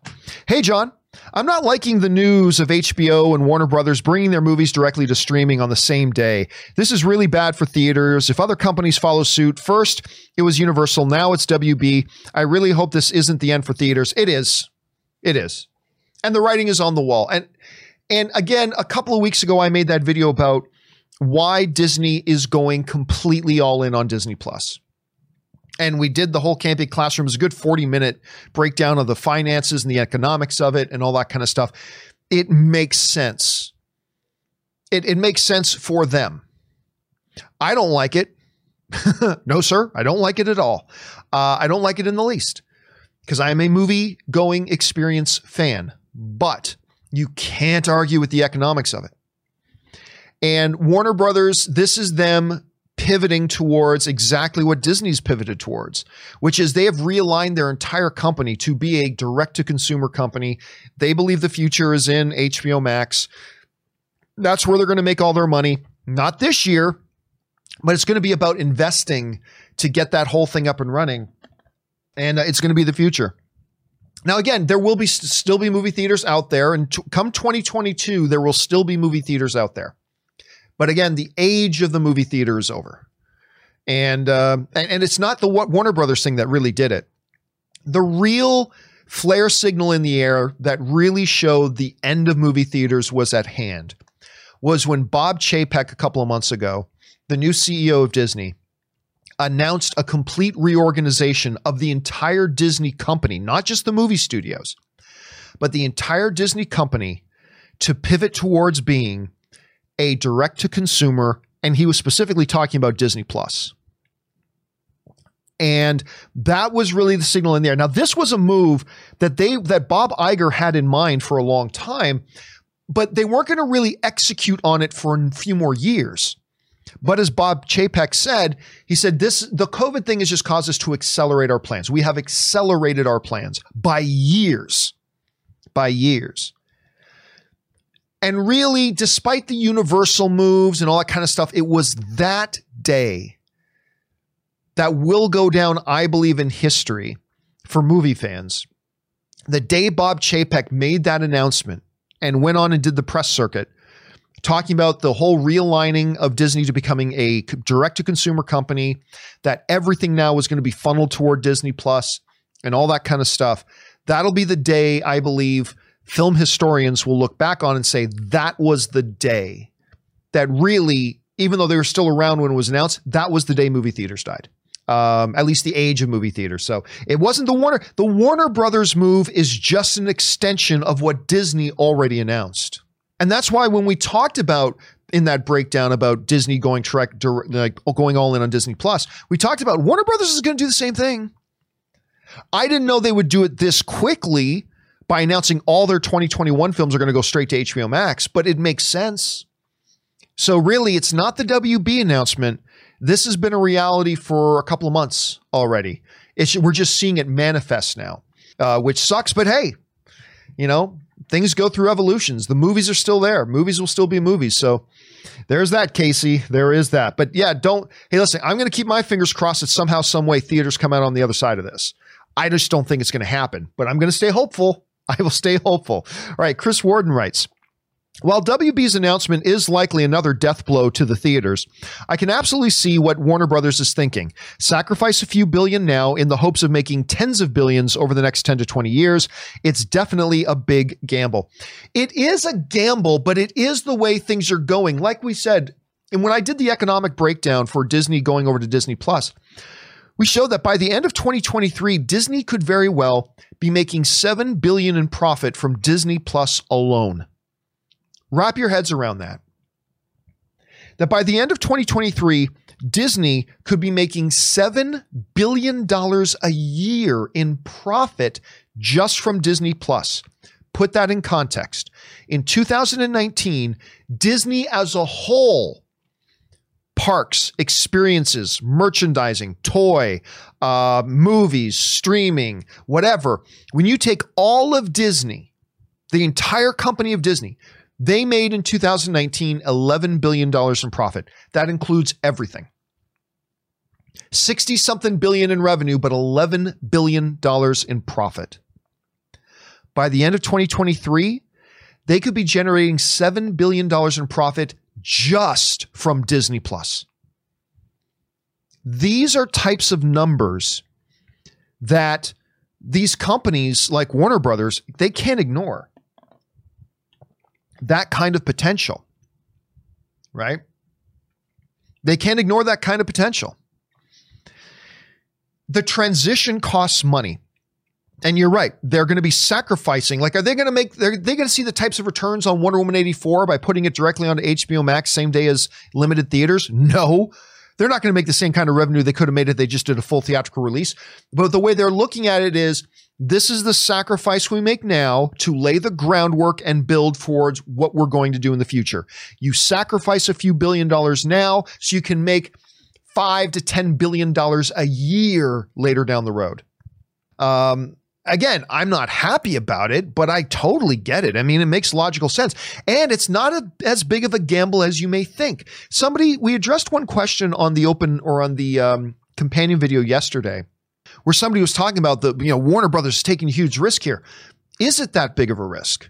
"Hey John, I'm not liking the news of HBO and Warner Brothers bringing their movies directly to streaming on the same day. This is really bad for theaters. If other companies follow suit, first it was Universal, now it's WB. I really hope this isn't the end for theaters. It is. It is. And the writing is on the wall. And and again, a couple of weeks ago I made that video about why Disney is going completely all in on Disney Plus and we did the whole Campea Classroom. It a good 40 minute breakdown of the finances and the economics of it and all that kind of stuff. It makes sense. It, it makes sense for them. I don't like it. no, sir, I don't like it at all. Uh, I don't like it in the least because I am a movie going experience fan, but you can't argue with the economics of it. And Warner Brothers, this is them pivoting towards exactly what Disney's pivoted towards, which is they have realigned their entire company to be a direct to consumer company. They believe the future is in HBO Max. That's where they're going to make all their money. Not this year, but it's going to be about investing to get that whole thing up and running. And uh, it's going to be the future. Now, again, there will be still be movie theaters out there, and t- come 2022, there will still be movie theaters out there. But again, the age of the movie theater is over, and uh, and, and it's not the Warner Brothers thing that really did it. The real flare signal in the air that really showed the end of movie theaters was at hand was when Bob Chapek a couple of months ago, the new CEO of Disney, announced a complete reorganization of the entire Disney company, not just the movie studios, but the entire Disney company to pivot towards being a direct to consumer, and he was specifically talking about Disney Plus. And that was really the signal in there. Now, this was a move that they that Bob Iger had in mind for a long time, but they weren't going to really execute on it for a few more years. But as Bob Chapek said, he said this the COVID thing has just caused us to accelerate our plans. We have accelerated our plans by years. By years. And really, despite the universal moves and all that kind of stuff, it was that day that will go down, I believe, in history for movie fans. The day Bob Chapek made that announcement and went on and did the press circuit, talking about the whole realigning of Disney to becoming a direct to consumer company, that everything now was going to be funneled toward Disney Plus and all that kind of stuff. That'll be the day, I believe, film historians will look back on and say that was the day that really, even though they were still around when it was announced, that was the day movie theaters died. Um, at least the age of movie theaters. So it wasn't the Warner. The Warner Brothers move is just an extension of what Disney already announced. And that's why when we talked about in that breakdown about Disney going direct, like going all in on Disney Plus, we talked about Warner Brothers is going to do the same thing. I didn't know they would do it this quickly by announcing all their 2021 films are going to go straight to HBO Max, but it makes sense. So really, it's not the WB announcement. This has been a reality for a couple of months already. It's, we're just seeing it manifest now, uh, which sucks. But hey, you know, things go through evolutions. The movies are still there. Movies will still be movies. So there's that, Casey. There is that. But yeah, don't. Hey, listen, I'm going to keep my fingers crossed that somehow, some way, theaters come out on the other side of this. I just don't think it's going to happen, but I'm going to stay hopeful. I will stay hopeful. All right. Chris Warden writes, while WB's announcement is likely another death blow to the theaters, I can absolutely see what Warner Brothers is thinking. Sacrifice a few billion now in the hopes of making tens of billions over the next 10 to 20 years. It's definitely a big gamble. It is a gamble, but it is the way things are going. Like we said, and when I did the economic breakdown for Disney going over to Disney Plus, we showed that by the end of 2023, Disney could very well be making 7 billion in profit from Disney Plus alone. Wrap your heads around that. That by the end of 2023, Disney could be making $7 billion a year in profit just from Disney Plus. Put that in context. In 2019, Disney as a whole, parks, experiences, merchandising, toy, uh, movies, streaming, whatever, when you take all of Disney, the entire company of Disney, they made in 2019 $11 billion in profit. That includes everything. 60 something billion in revenue, but $11 billion in profit. By the end of 2023, they could be generating $7 billion in profit just from Disney Plus. These are types of numbers that these companies like Warner Brothers, they can't ignore that kind of potential, right? They can't ignore that kind of potential. The transition costs money. And you're right. They're going to be sacrificing. Like, are they going to make, they're they going to see the types of returns on Wonder Woman 84 by putting it directly onto HBO Max same day as limited theaters? No. They're not going to make the same kind of revenue they could have made if they just did a full theatrical release. But the way they're looking at it is this is the sacrifice we make now to lay the groundwork and build towards what we're going to do in the future. You sacrifice a few billion dollars now so you can make five to ten billion dollars a year later down the road. Um, again, I'm not happy about it, but I totally get it. I mean, it makes logical sense. And it's not a, as big of a gamble as you may think. Somebody, we addressed one question on the open or on the um, companion video yesterday where somebody was talking about the, you know, Warner Brothers is taking a huge risk here. Is it that big of a risk?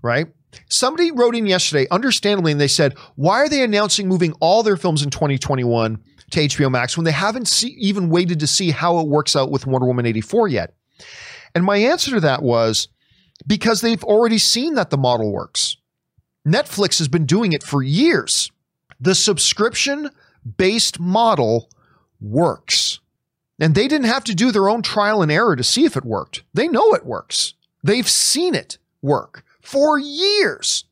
Right? Somebody wrote in yesterday, understandably, and they said, why are they announcing moving all their films in 2021 to HBO Max when they haven't see, even waited to see how it works out with Wonder Woman 84 yet? And my answer to that was because they've already seen that the model works. Netflix has been doing it for years. The subscription based model works. And they didn't have to do their own trial and error to see if it worked. They know it works. They've seen it work for years.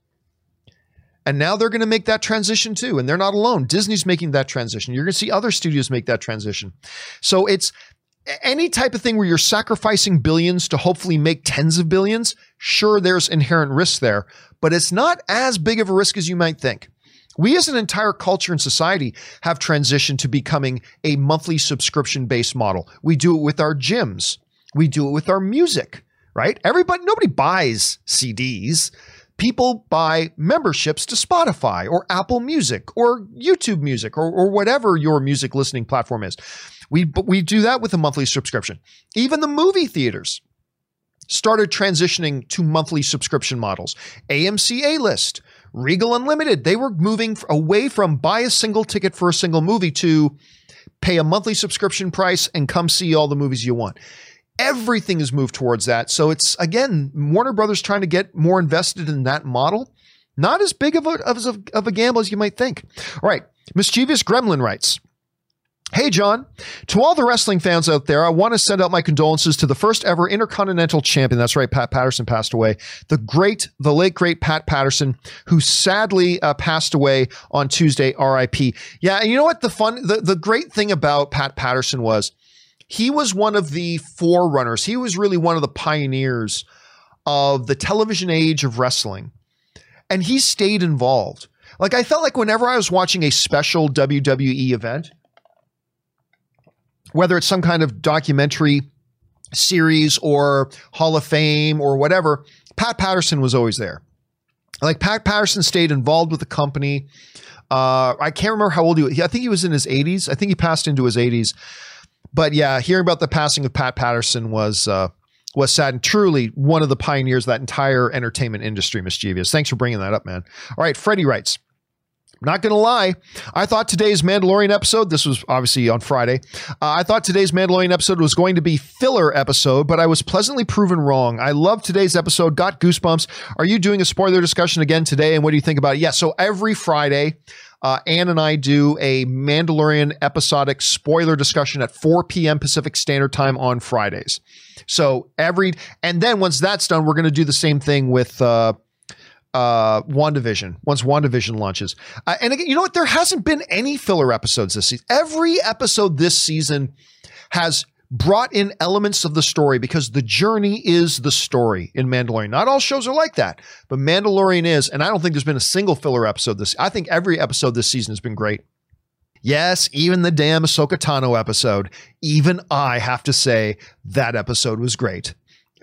And now they're going to make that transition too. And they're not alone. Disney's making that transition. You're going to see other studios make that transition. So it's any type of thing where you're sacrificing billions to hopefully make tens of billions. Sure, there's inherent risk there, but it's not as big of a risk as you might think. We as an entire culture and society have transitioned to becoming a monthly subscription based model. We do it with our gyms. We do it with our music, right? Everybody, nobody buys CDs. People buy memberships to Spotify or Apple Music or YouTube Music or, or whatever your music listening platform is. We, but we do that with a monthly subscription. Even the movie theaters started transitioning to monthly subscription models. AMC A List, Regal Unlimited, they were moving away from buy a single ticket for a single movie to pay a monthly subscription price and come see all the movies you want. Everything has moved towards that. So it's again, Warner Brothers trying to get more invested in that model. Not as big of a, of a, of a gamble as you might think. All right. Mischievous Gremlin writes, Hey, John. To all the wrestling fans out there, I want to send out my condolences to the first ever Intercontinental Champion. That's right, Pat Patterson passed away. The great, the late, great Pat Patterson, who sadly uh, passed away on Tuesday, RIP. Yeah, and you know what? The fun, the, the great thing about Pat Patterson was he was one of the forerunners. He was really one of the pioneers of the television age of wrestling. And he stayed involved. Like, I felt like whenever I was watching a special WWE event, whether it's some kind of documentary series or Hall of Fame or whatever, Pat Patterson was always there. Like Pat Patterson stayed involved with the company. Uh, I can't remember how old he was. I think he was in his 80s. I think he passed into his 80s. But yeah, hearing about the passing of Pat Patterson was uh, was sad and truly one of the pioneers of that entire entertainment industry. Mischievous. Thanks for bringing that up, man. All right, Freddie writes. Not going to lie, I thought today's Mandalorian episode, this was obviously on Friday, uh, I thought today's Mandalorian episode was going to be filler episode, but I was pleasantly proven wrong. I love today's episode, got goosebumps. Are you doing a spoiler discussion again today, and what do you think about it? Yeah, so every Friday, uh, Ann and I do a Mandalorian episodic spoiler discussion at 4 p.m. Pacific Standard Time on Fridays. So every, and then once that's done, we're going to do the same thing with, uh, uh, WandaVision once WandaVision launches. Uh, and again, you know what? There hasn't been any filler episodes this season. Every episode this season has brought in elements of the story because the journey is the story in Mandalorian. Not all shows are like that, but Mandalorian is. And I don't think there's been a single filler episode this. I think every episode this season has been great. Yes, even the damn Ahsoka Tano episode. Even I have to say that episode was great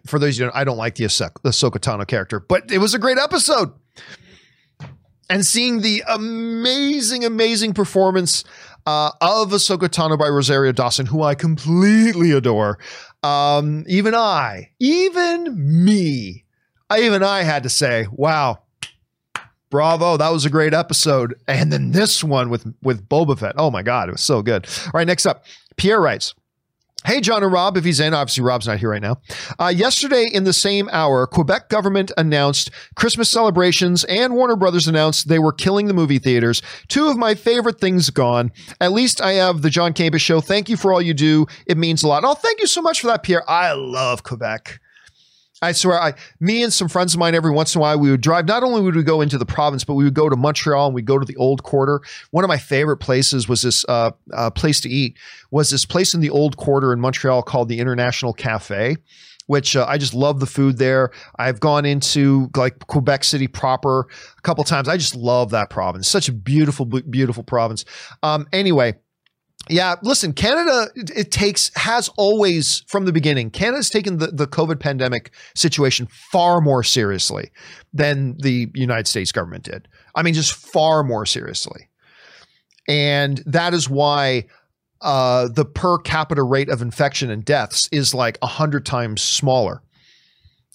for those you don't, I don't like the, Ahsoka, the Ahsoka Tano character, but it was a great episode. And seeing the amazing, amazing performance uh, of Ahsoka Tano by Rosario Dawson, who I completely adore. Um, even I, even me, I even I had to say, "Wow, bravo, that was a great episode." And then this one with with Boba Fett, oh my god, it was so good. All right, next up, Pierre writes. Hey, John and Rob, if he's in, obviously Rob's not here right now. Uh, yesterday, in the same hour, Quebec government announced Christmas celebrations, and Warner Brothers announced they were killing the movie theaters. Two of my favorite things gone. At least I have the John Campea Show. Thank you for all you do. It means a lot. Oh, thank you so much for that, Pierre. I love Quebec. I swear, I, me and some friends of mine, every once in a while, we would drive. Not only would we go into the province, but we would go to Montreal and we'd go to the Old Quarter. One of my favorite places was this uh, uh, place to eat. Was this place in the Old Quarter in Montreal called the International Cafe which uh, I just love the food there. I've gone into like Quebec City proper a couple times. I just love that province. Such a beautiful, beautiful province. Um, anyway, yeah, listen, Canada, it, takes, has always from the beginning, Canada's taken the, the COVID pandemic situation far more seriously than the United States government did. I mean, just far more seriously. And that is why uh, the per capita rate of infection and deaths is like a hundred times smaller.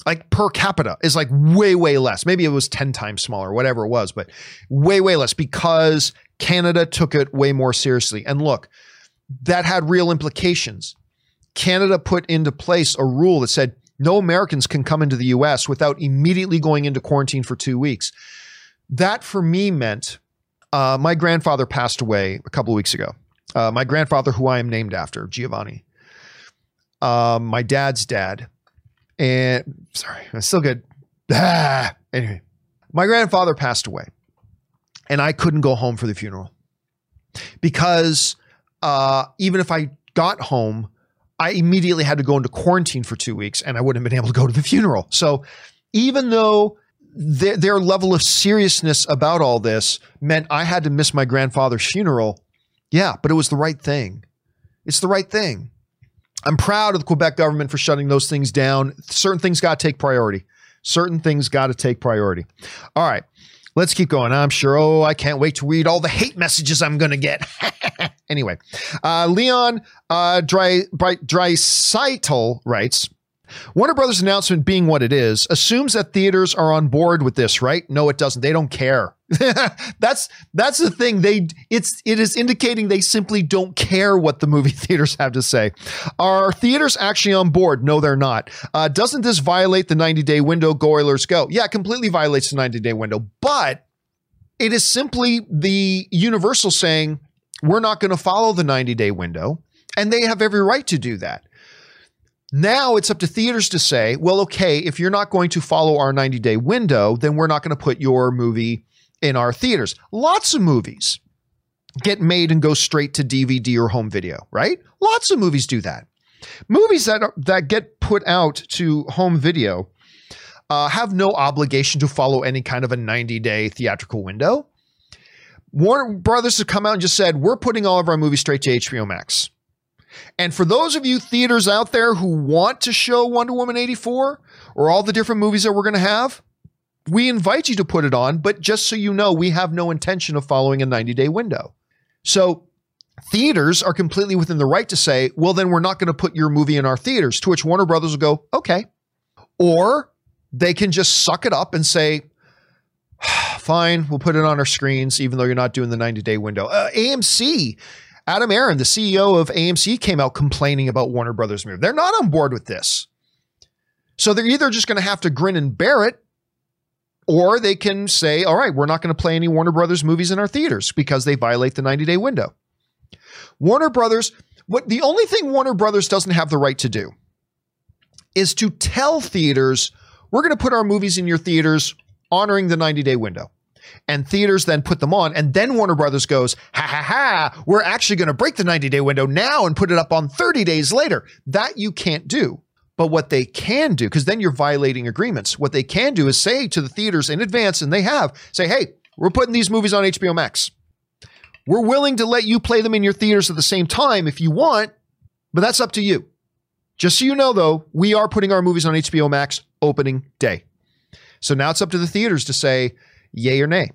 Like per capita is like way, way less. Maybe it was 10 times smaller, whatever it was, but way, way less because Canada took it way more seriously. And look, that had real implications. Canada put into place a rule that said no Americans can come into the US without immediately going into quarantine for two weeks. That for me meant uh, my grandfather passed away a couple of weeks ago. Uh, my grandfather, who I am named after, Giovanni. Um, my dad's dad. And sorry, I'm still good. Ah, anyway, my grandfather passed away and I couldn't go home for the funeral because uh, even if I got home, I immediately had to go into quarantine for two weeks and I wouldn't have been able to go to the funeral. So even though their, their level of seriousness about all this meant I had to miss my grandfather's funeral, yeah, but it was the right thing. It's the right thing. I'm proud of the Quebec government for shutting those things down. Certain things got to take priority. Certain things got to take priority. All right. Let's keep going. I'm sure. Oh, I can't wait to read all the hate messages I'm going to get. anyway, uh, Leon uh, Dry, Dry, Draisaitl writes, Warner Brothers announcement being what it is assumes that theaters are on board with this, right? No, it doesn't. They don't care. that's that's the thing. They it's it is indicating they simply don't care what the movie theaters have to say. Are theaters actually on board? No, they're not. Uh, doesn't this violate the 90 day window? Go Oilers, go. Yeah, it completely violates the 90 day window, but it is simply the Universal saying we're not going to follow the 90 day window. And they have every right to do that. Now it's up to theaters to say, well, okay, if you're not going to follow our 90 day window, then we're not going to put your movie in our theaters. Lots of movies get made and go straight to DVD or home video, right? Lots of movies do that. Movies that are, that get put out to home video uh, have no obligation to follow any kind of a 90 day theatrical window. Warner Brothers has come out and just said, we're putting all of our movies straight to HBO Max. And for those of you theaters out there who want to show Wonder Woman 84 or all the different movies that we're going to have, we invite you to put it on, but just so you know, we have no intention of following a 90 day window. So theaters are completely within the right to say, well, then we're not going to put your movie in our theaters, to which Warner Brothers will go, okay. Or they can just suck it up and say, fine, we'll put it on our screens, even though you're not doing the 90 day window. Uh, AMC, Adam Aron, the CEO of AMC, came out complaining about Warner Brothers' move. They're not on board with this. So they're either just going to have to grin and bear it, or they can say, all right, we're not going to play any Warner Brothers movies in our theaters because they violate the 90 day window. Warner Brothers, what the only thing Warner Brothers doesn't have the right to do is to tell theaters, we're going to put our movies in your theaters honoring the 90 day window. And theaters then put them on. And then Warner Brothers goes, ha ha ha, we're actually going to break the 90 day window now and put it up on 30 days later. That you can't do. But what they can do, because then you're violating agreements, what they can do is say to the theaters in advance, and they have, say, hey, we're putting these movies on HBO Max. We're willing to let you play them in your theaters at the same time if you want, but that's up to you. Just so you know, though, we are putting our movies on HBO Max opening day. So now it's up to the theaters to say yay or nay.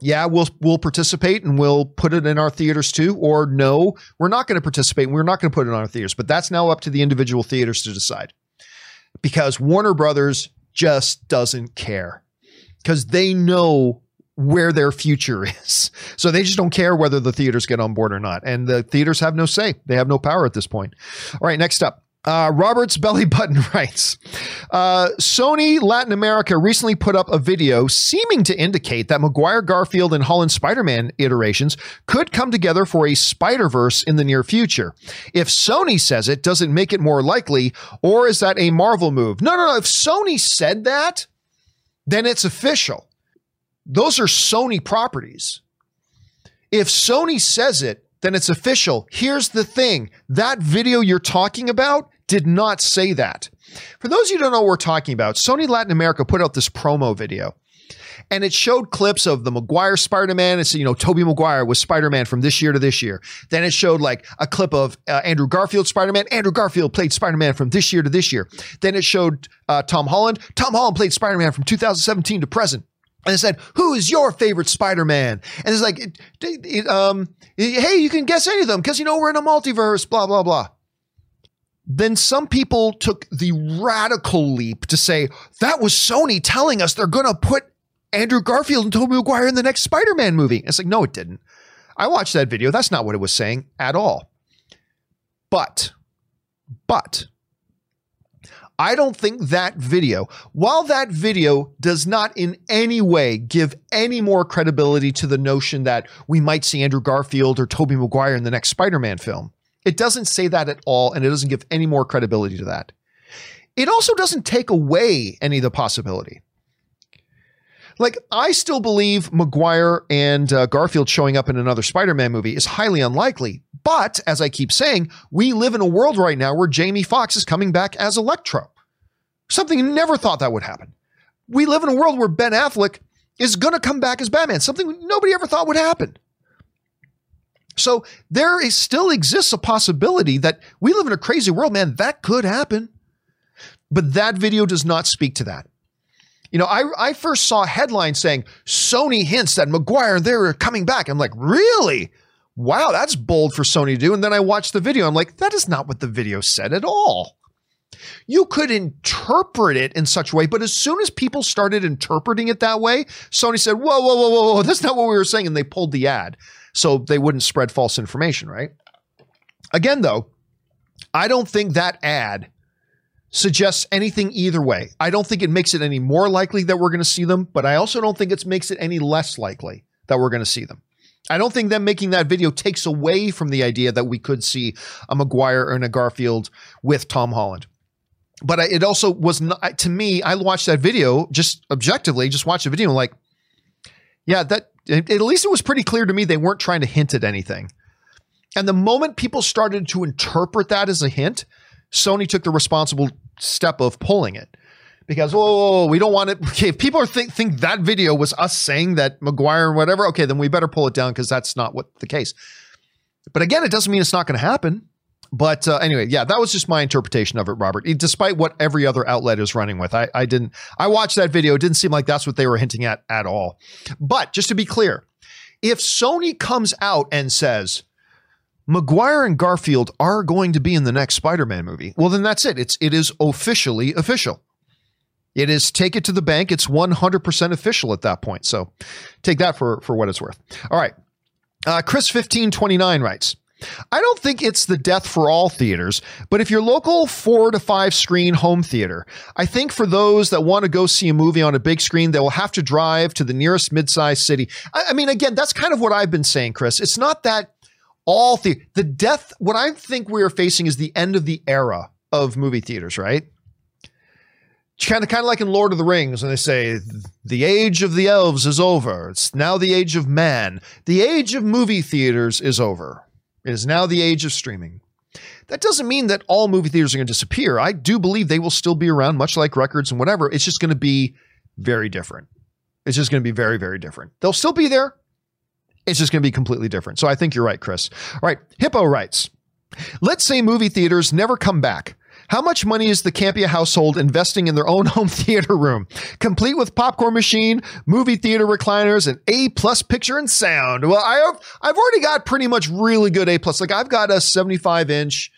Yeah, we'll we'll participate and we'll put it in our theaters too, or no, we're not going to participate and we're not going to put it in our theaters. But that's now up to the individual theaters to decide. Because Warner Brothers just doesn't care. Because they know where their future is. So they just don't care whether the theaters get on board or not. And the theaters have no say. They have no power at this point. All right, next up. Uh, Robert's Belly Button writes uh, Sony Latin America recently put up a video seeming to indicate that Maguire Garfield and Holland Spider Man iterations could come together for a Spider Verse in the near future. If Sony says it, does it make it more likely, or is that a Marvel move? No, no, no. If Sony said that, then it's official. Those are Sony properties. If Sony says it, then it's official. Here's the thing that video you're talking about did not say that. For those of you who don't know what we're talking about, Sony Latin America put out this promo video. And it showed clips of the Maguire Spider-Man. It's, you know, Tobey Maguire was Spider-Man from this year to this year. Then it showed like a clip of uh, Andrew Garfield Spider-Man. Andrew Garfield played Spider-Man from this year to this year. Then it showed uh, Tom Holland. Tom Holland played Spider-Man from 2017 to present and it said, "Who is your favorite Spider-Man?" And it's like, it, it, um, "Hey, you can guess any of them because you know we're in a multiverse." Blah blah blah. Then some people took the radical leap to say that was Sony telling us they're going to put Andrew Garfield and Tobey Maguire in the next Spider-Man movie. It's like, no, it didn't. I watched that video. That's not what it was saying at all. But, but I don't think that video, while that video does not in any way give any more credibility to the notion that we might see Andrew Garfield or Tobey Maguire in the next Spider-Man film, it doesn't say that at all, and it doesn't give any more credibility to that. It also doesn't take away any of the possibility. Like, I still believe Maguire and uh, Garfield showing up in another Spider Man movie is highly unlikely. But as I keep saying, we live in a world right now where Jamie Foxx is coming back as Electro. Something you never thought that would happen. We live in a world where Ben Affleck is going to come back as Batman, something nobody ever thought would happen. So there is, still exists a possibility that we live in a crazy world, man. That could happen. But that video does not speak to that. You know, I, I first saw a headline saying Sony hints that Maguire they're coming back. I'm like, really? Wow, that's bold for Sony to do. And then I watched the video. I'm like, that is not what the video said at all. You could interpret it in such a way, but as soon as people started interpreting it that way, Sony said, whoa, whoa, whoa, whoa, whoa, that's not what we were saying. And they pulled the ad so they wouldn't spread false information, right? Again, though, I don't think that ad suggests anything either way. I don't think it makes it any more likely that we're going to see them, but I also don't think it makes it any less likely that we're going to see them. I don't think them making that video takes away from the idea that we could see a Maguire and a Garfield with Tom Holland. But it also was not to me. I watched that video just objectively, just watched the video, like, yeah, that at least it was pretty clear to me they weren't trying to hint at anything. And the moment people started to interpret that as a hint, Sony took the responsible step of pulling it. Because oh, oh, oh we don't want it. Okay if people think think that video was us saying that Maguire and whatever okay then we better pull it down because that's not what the case. But again it doesn't mean it's not going to happen but uh, anyway yeah that was just my interpretation of it Robert despite what every other outlet is running with I, I didn't I watched that video it didn't seem like that's what they were hinting at at all but just to be clear if Sony comes out and says Maguire and Garfield are going to be in the next Spider-Man movie. Well, then that's it. It's it is officially official. It is take it to the bank. It's 100% official at that point. So take that for for what it's worth. All right. Uh, Chris 1529 writes, I don't think it's the death for all theaters, but if your local four to five screen home theater, I think for those that want to go see a movie on a big screen, they will have to drive to the nearest mid-sized city. I, I mean, again, that's kind of what I've been saying, Chris. It's not that all the the death. What I think we are facing is the end of the era of movie theaters, right? Kind of, kind of like in Lord of the Rings, when they say the age of the elves is over. It's now the age of man. The age of movie theaters is over. It is now the age of streaming. That doesn't mean that all movie theaters are going to disappear. I do believe they will still be around, much like records and whatever. It's just going to be very different. It's just going to be very, very different. They'll still be there. It's just going to be completely different. So I think you're right, Chris. All right. Hippo writes Let's say movie theaters never come back. How much money is the Campea household investing in their own home theater room, complete with popcorn machine, movie theater recliners, and A plus picture and sound? Well, I have I've already got pretty much really good A plus. Like I've got a 75 inch,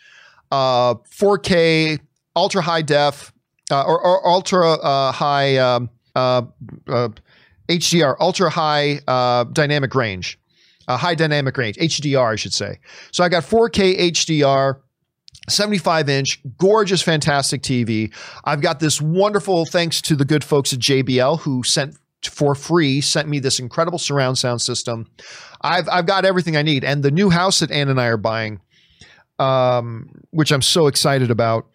uh, 4K, ultra high def, uh, or, or, ultra uh, high um, uh, HDR, uh, ultra high uh, dynamic range uh, high dynamic range, HDR, I should say. So I got 4K HDR. 75 inch, gorgeous, fantastic TV. I've got this wonderful, thanks to the good folks at JBL who sent for free, sent me this incredible surround sound system. I've, I've got everything I need. And the new house that Ann and I are buying, um, which I'm so excited about,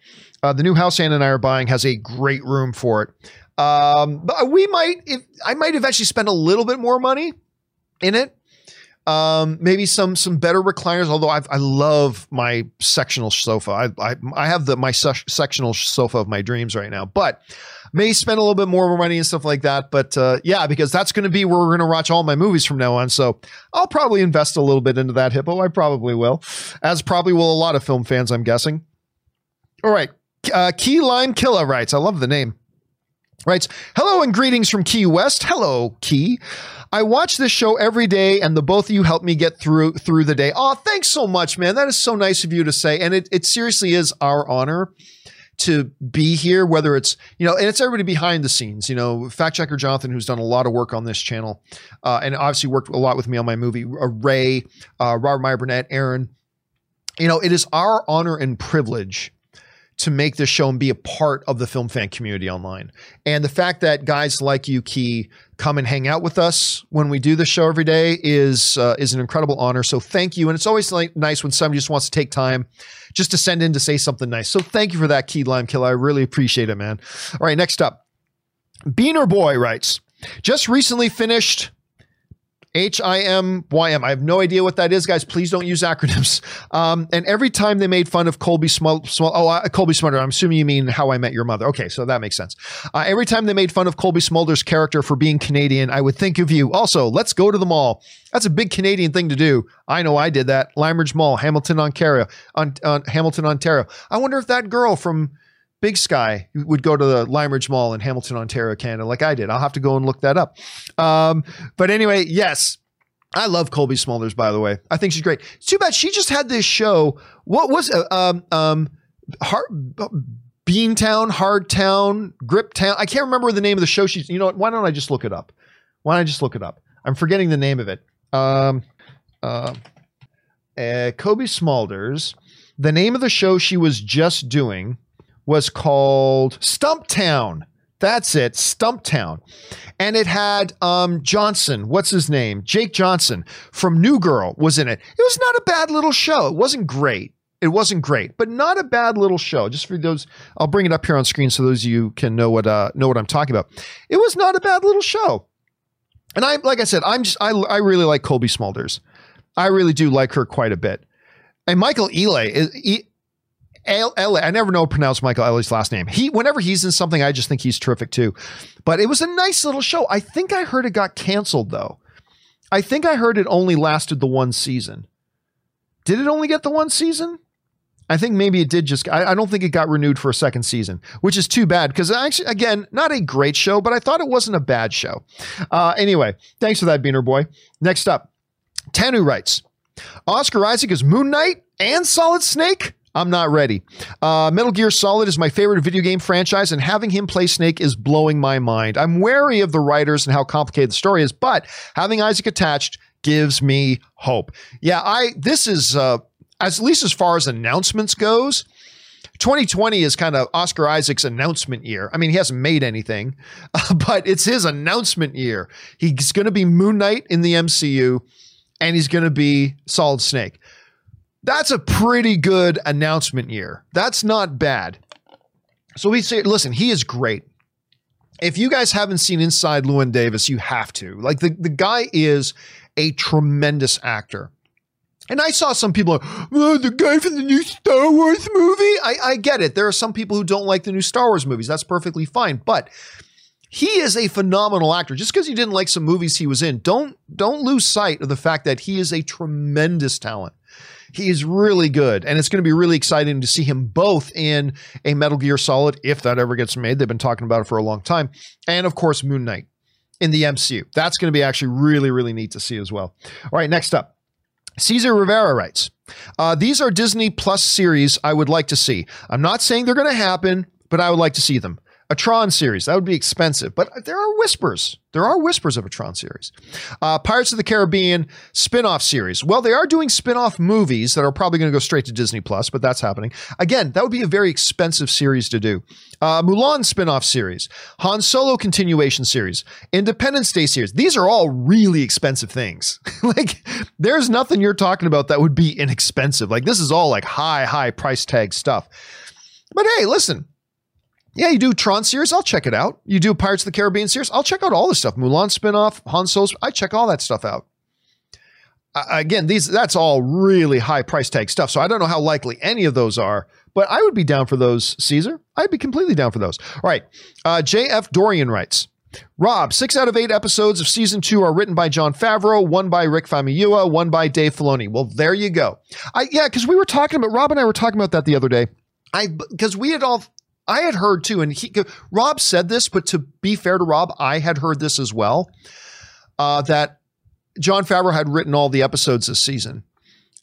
uh, the new house Ann and I are buying has a great room for it. Um, but we might, if I might eventually spend a little bit more money in it um, maybe some some better recliners. Although i I love my sectional sofa. I I, I have the my sectional sofa of my dreams right now, but may spend a little bit more money and stuff like that. But uh, yeah, because that's going to be where we're going to watch all my movies from now on. So I'll probably invest a little bit into that hippo. I probably will, as probably will a lot of film fans. I'm guessing. All right, uh, Key Lime Killer writes. I love the name writes, Hello and greetings from Key West. Hello, Key. I watch this show every day, and the both of you help me get through through the day. Oh, thanks so much, man. That is so nice of you to say. And it, it seriously is our honor to be here, whether it's, you know, and it's everybody behind the scenes, you know, fact checker Jonathan, who's done a lot of work on this channel, uh, and obviously worked a lot with me on my movie, uh, Ray, uh, Robert Meyer Burnett, Aaron. You know, it is our honor and privilege to make this show and be a part of the film fan community online. And the fact that guys like you, Key, come and hang out with us when we do the show every day is uh, is an incredible honor. So thank you. And it's always like nice when somebody just wants to take time just to send in to say something nice. So thank you for that, Key Lime Killer. I really appreciate it, man. All right, next up, Beaner Boy writes, just recently finished H I M Y M. I have no idea what that is, guys. Please don't use acronyms. Um, and every time they made fun of Cobie Smul, oh, uh, Cobie Smulder, I'm assuming you mean How I Met Your Mother. Okay, so that makes sense. Uh, every time they made fun of Cobie Smulder's character for being Canadian, I would think of you. Also, let's go to the mall. That's a big Canadian thing to do. I know I did that. Limeridge Mall, Hamilton, Ontario. On, on Hamilton, Ontario. I wonder if that girl from Big Sky would go to the Limeridge Mall in Hamilton, Ontario, Canada, like I did. I'll have to go and look that up. Um, but anyway, yes, I love Cobie Smulders, by the way. I think she's great. It's too bad she just had this show. What was it? Um, um, Hard, Town, Grip Town? I can't remember the name of the show. She's, you know? Why don't I just look it up? Why don't I just look it up? I'm forgetting the name of it. Um, uh, uh, Cobie Smulders. The name of the show she was just doing was called Stumptown. That's it. Stumptown. And it had um, Johnson, what's his name? Jake Johnson from New Girl was in it. It was not a bad little show. It wasn't great. It wasn't great, but not a bad little show. Just for those, I'll bring it up here on screen so those of you can know what uh, know what I'm talking about. It was not a bad little show. And I, like I said, I'm just I, I really like Cobie Smulders. I really do like her quite a bit. And Michael Ealy is. E, I never know pronounce Michael Ealy's last name. He, whenever he's in something, I just think he's terrific too. But it was a nice little show. I think I heard it got canceled though. I think I heard it only lasted the one season. Did it only get the one season? I think maybe it did just. I, I don't think it got renewed for a second season, which is too bad because actually, again, not a great show, but I thought it wasn't a bad show. Uh, anyway, thanks for that, Beaner Boy. Next up, Tanu writes Oscar Isaac is Moon Knight and Solid Snake. I'm not ready. Uh, Metal Gear Solid is my favorite video game franchise, and having him play Snake is blowing my mind. I'm wary of the writers and how complicated the story is, but having Isaac attached gives me hope. Yeah, I this is uh, as at least as far as announcements goes. 2020 is kind of Oscar Isaac's announcement year. I mean, he hasn't made anything, but it's his announcement year. He's going to be Moon Knight in the MCU, and he's going to be Solid Snake. That's a pretty good announcement year. That's not bad. So we say, listen, he is great. If you guys haven't seen Inside Llewyn Davis, you have to. Like the, the guy is a tremendous actor. And I saw some people, oh, the guy from the new Star Wars movie. I, I get it. There are some people who don't like the new Star Wars movies. That's perfectly fine. But he is a phenomenal actor. Just because you didn't like some movies he was in, don't don't lose sight of the fact that he is a tremendous talent. He is really good, and it's going to be really exciting to see him both in a Metal Gear Solid, if that ever gets made. They've been talking about it for a long time, and of course Moon Knight in the MCU. That's going to be actually really really neat to see as well. All right, next up. Caesar Rivera writes, uh, These are Disney Plus series I would like to see. I'm not saying they're going to happen, but I would like to see them a Tron series. That would be expensive, but there are whispers. There are whispers of a Tron series. Uh, Pirates of the Caribbean spin-off series. Well, they are doing spin-off movies that are probably going to go straight to Disney Plus, but that's happening. Again, that would be a very expensive series to do. Uh, Mulan spin-off series, Han Solo continuation series, Independence Day series. These are all really expensive things. like, there's nothing you're talking about that would be inexpensive. Like, this is all like high, high price tag stuff. But hey, listen, yeah, you do Tron series, I'll check it out. You do Pirates of the Caribbean series, I'll check out all the stuff. Mulan spinoff, Han Solo, I check all that stuff out. Uh, again, these that's all really high price tag stuff. So I don't know how likely any of those are, but I would be down for those, Caesar. I'd be completely down for those. All right. Uh, JF Dorian writes, Rob, six out of eight episodes of season two are written by Jon Favreau, one by Rick Famuyiwa, one by Dave Filoni. Well, there you go. I yeah, because we were talking about Rob and I were talking about that the other day. I because we had all I had heard too, and he Rob said this, but to be fair to Rob, I had heard this as well. Uh, that Jon Favreau had written all the episodes this season,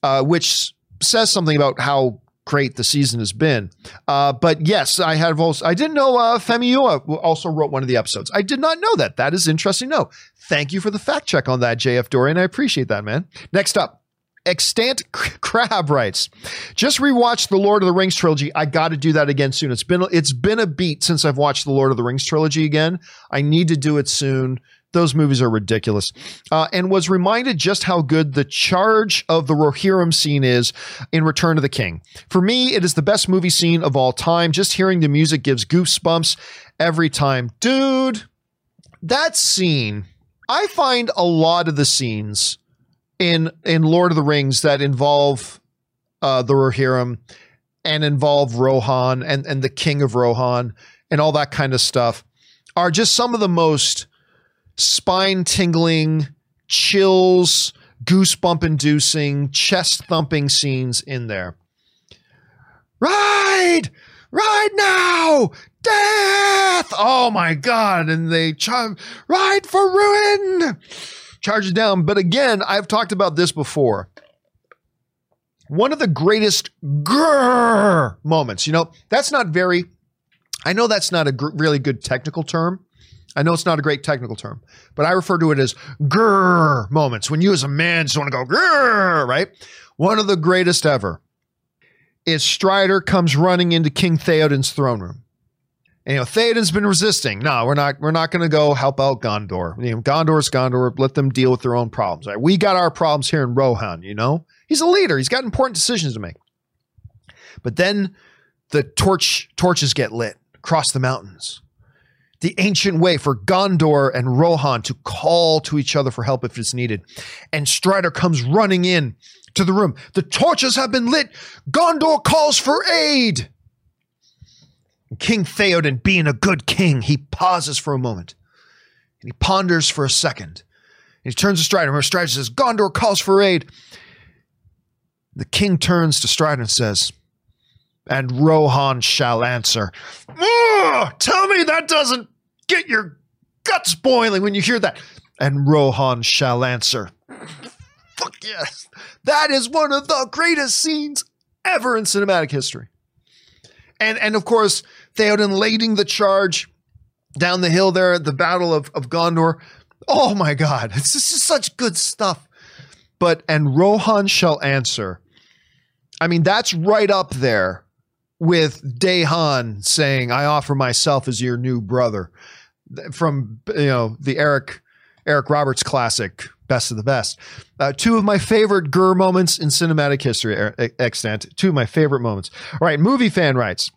uh, which says something about how great the season has been. Uh, but yes, I have also I didn't know uh, Famuyiwa also wrote one of the episodes. I did not know that. That is interesting. No, thank you for the fact check on that, JF Dorian. I appreciate that, man. Next up. Extant Crab writes, just rewatched the Lord of the Rings trilogy. I got to do that again soon. It's been it's been a beat since I've watched the Lord of the Rings trilogy again. I need to do it soon. Those movies are ridiculous. Uh, and was reminded just how good the charge of the Rohirrim scene is in Return of the King. For me, it is the best movie scene of all time. Just hearing the music gives goosebumps every time. Dude, that scene, I find a lot of the scenes in in Lord of the Rings that involve uh, the Rohirrim and involve Rohan and and the King of Rohan and all that kind of stuff are just some of the most spine tingling, chills, goosebump inducing, chest thumping scenes in there. Ride! Ride now! Death! Oh my god! And they chime, ride for ruin! Charge it down. But again, I've talked about this before. One of the greatest grrr moments, you know, that's not very, I know that's not a gr- really good technical term. I know it's not a great technical term, but I refer to it as grrr moments. When you as a man just want to go grrr, right? One of the greatest ever is Strider comes running into King Theoden's throne room. And, you know, Theoden's been resisting. No, we're not. We're not going to go help out Gondor. You know, Gondor's Gondor. Let them deal with their own problems. Right? We got our problems here in Rohan. You know, he's a leader. He's got important decisions to make. But then the torch torches get lit across the mountains. The ancient way for Gondor and Rohan to call to each other for help if it's needed. And Strider comes running in to the room. The torches have been lit. Gondor calls for aid. King Theoden, being a good king, he pauses for a moment and he ponders for a second. And he turns to Strider, and Strider says, Gondor calls for aid. The king turns to Strider and says, And Rohan shall answer. tell me that doesn't get your guts boiling when you hear that. And Rohan shall answer. Fuck yes. That is one of the greatest scenes ever in cinematic history. And and of course, Theoden leading the charge down the hill there at the Battle of, of Gondor. Oh my God, it's just such good stuff. But, and Rohan shall answer. I mean, that's right up there with Dae Han saying, I offer myself as your new brother from, you know, the Eric, Eric Roberts classic, Best of the Best. Uh, two of my favorite Gur moments in cinematic history extant. Two of my favorite moments. All right, movie fan writes,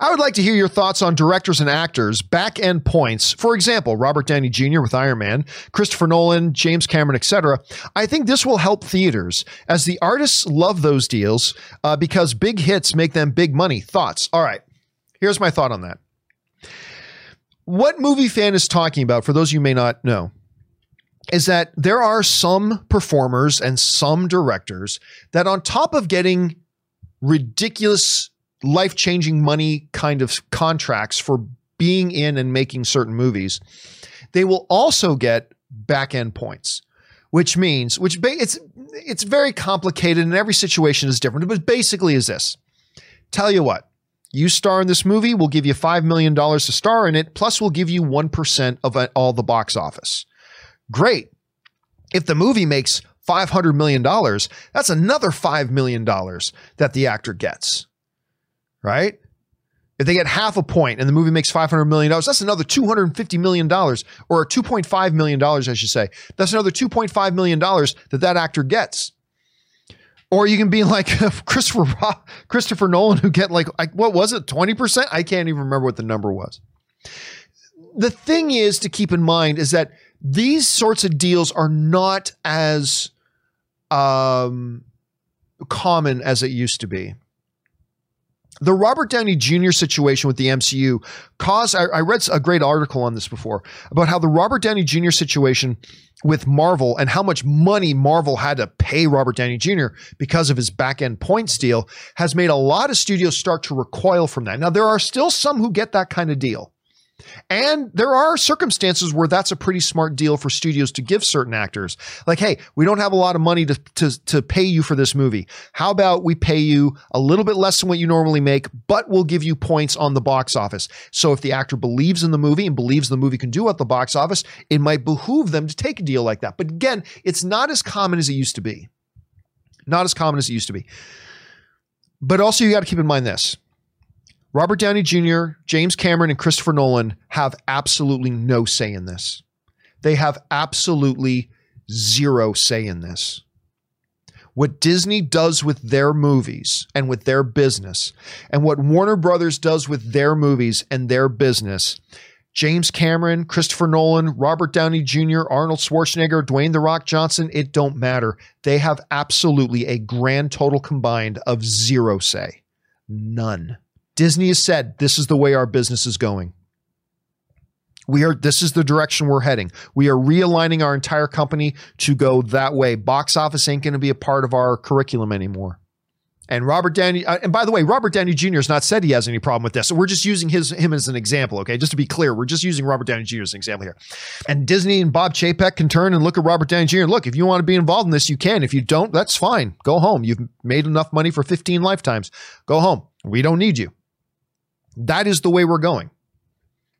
I would like to hear your thoughts on directors and actors' back end points. For example, Robert Downey Jr. with Iron Man, Christopher Nolan, James Cameron, etc. I think this will help theaters as the artists love those deals uh, because big hits make them big money. Thoughts? All right, here's my thought on that. What movie fan is talking about, for those you may not know, is that there are some performers and some directors that, on top of getting ridiculous life changing money kind of contracts for being in and making certain movies, they will also get back end points, which means which ba- it's it's very complicated and every situation is different. But basically, is this? Tell you what, you star in this movie, we'll give you five million dollars to star in it, plus we'll give you one percent of all the box office. Great. If the movie makes $500 million, that's another $5 million that the actor gets right? If they get half a point and the movie makes $500 million, that's another $250 million or $2.5 million, I should say. That's another $2.5 million that that actor gets. Or you can be like Christopher Christopher Nolan, who get like, what was it, 20%? I can't even remember what the number was. The thing is to keep in mind is that these sorts of deals are not as um, common as it used to be the Robert Downey Jr. situation with the MCU caused. I, I, read a great article on this before about how the Robert Downey Jr. situation with Marvel and how much money Marvel had to pay Robert Downey Jr. because of his back end points deal has made a lot of studios start to recoil from that. Now, there are still some who get that kind of deal. And there are circumstances where that's a pretty smart deal for studios to give certain actors. Like, hey, we don't have a lot of money to, to, to pay you for this movie. How about we pay you a little bit less than what you normally make, but we'll give you points on the box office. So if the actor believes in the movie and believes the movie can do at the box office, it might behoove them to take a deal like that. But again, it's not as common as it used to be. Not as common as it used to be. But also, you got to keep in mind this Robert Downey Jr., James Cameron, and Christopher Nolan have absolutely no say in this. They have absolutely zero say in this. What Disney does with their movies and with their business, and what Warner Brothers does with their movies and their business, James Cameron, Christopher Nolan, Robert Downey Jr., Arnold Schwarzenegger, Dwayne The Rock Johnson, it don't matter. They have absolutely a grand total combined of zero say. None. Disney has said this is the way our business is going. We are this is the direction we're heading. We are realigning our entire company to go that way. Box office ain't going to be a part of our curriculum anymore. And Robert Downey, uh, and by the way, Robert Downey Jr. has not said he has any problem with this. So we're just using his him as an example, okay? Just to be clear, we're just using Robert Downey Jr. as an example here. And Disney and Bob Chapek can turn and look at Robert Downey Jr. and Look, if you want to be involved in this, you can. If you don't, that's fine. Go home. You've made enough money for 15 lifetimes. Go home. We don't need you. That is the way we're going.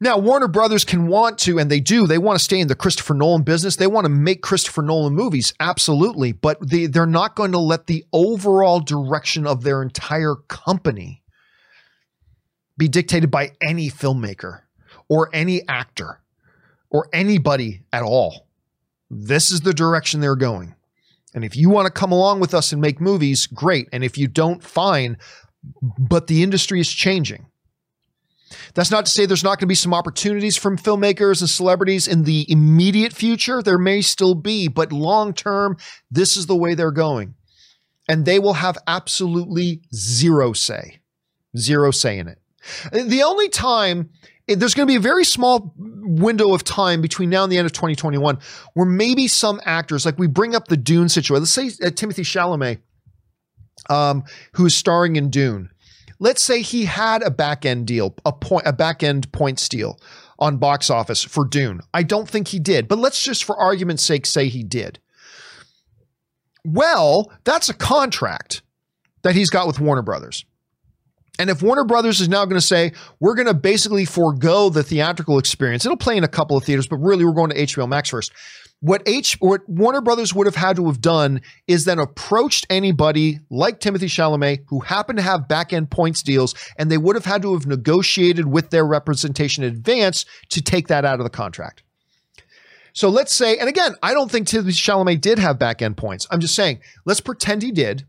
Now, Warner Brothers can want to, and they do, they want to stay in the Christopher Nolan business. They want to make Christopher Nolan movies, absolutely, but they, they're not going to let the overall direction of their entire company be dictated by any filmmaker or any actor or anybody at all. This is the direction they're going. And if you want to come along with us and make movies, great. And if you don't, fine. But the industry is changing. That's not to say there's not going to be some opportunities from filmmakers and celebrities in the immediate future. There may still be, but long term, this is the way they're going. And they will have absolutely zero say, zero say in it. The only time there's going to be a very small window of time between now and the end of 2021 where maybe some actors, like we bring up the Dune situation. Let's say uh, Timothée Chalamet, um, who's starring in Dune. Let's say he had a back end deal, a point, a back end points deal on box office for Dune. I don't think he did, but let's just, for argument's sake, say he did. Well, that's a contract that he's got with Warner Brothers. And if Warner Brothers is now going to say, we're going to basically forego the theatrical experience, it'll play in a couple of theaters, but really we're going to HBO Max first. What H what Warner Brothers would have had to have done is then approached anybody like Timothée Chalamet who happened to have back end points deals, and they would have had to have negotiated with their representation in advance to take that out of the contract. So let's say, and again, I don't think Timothée Chalamet did have back end points. I'm just saying, let's pretend he did.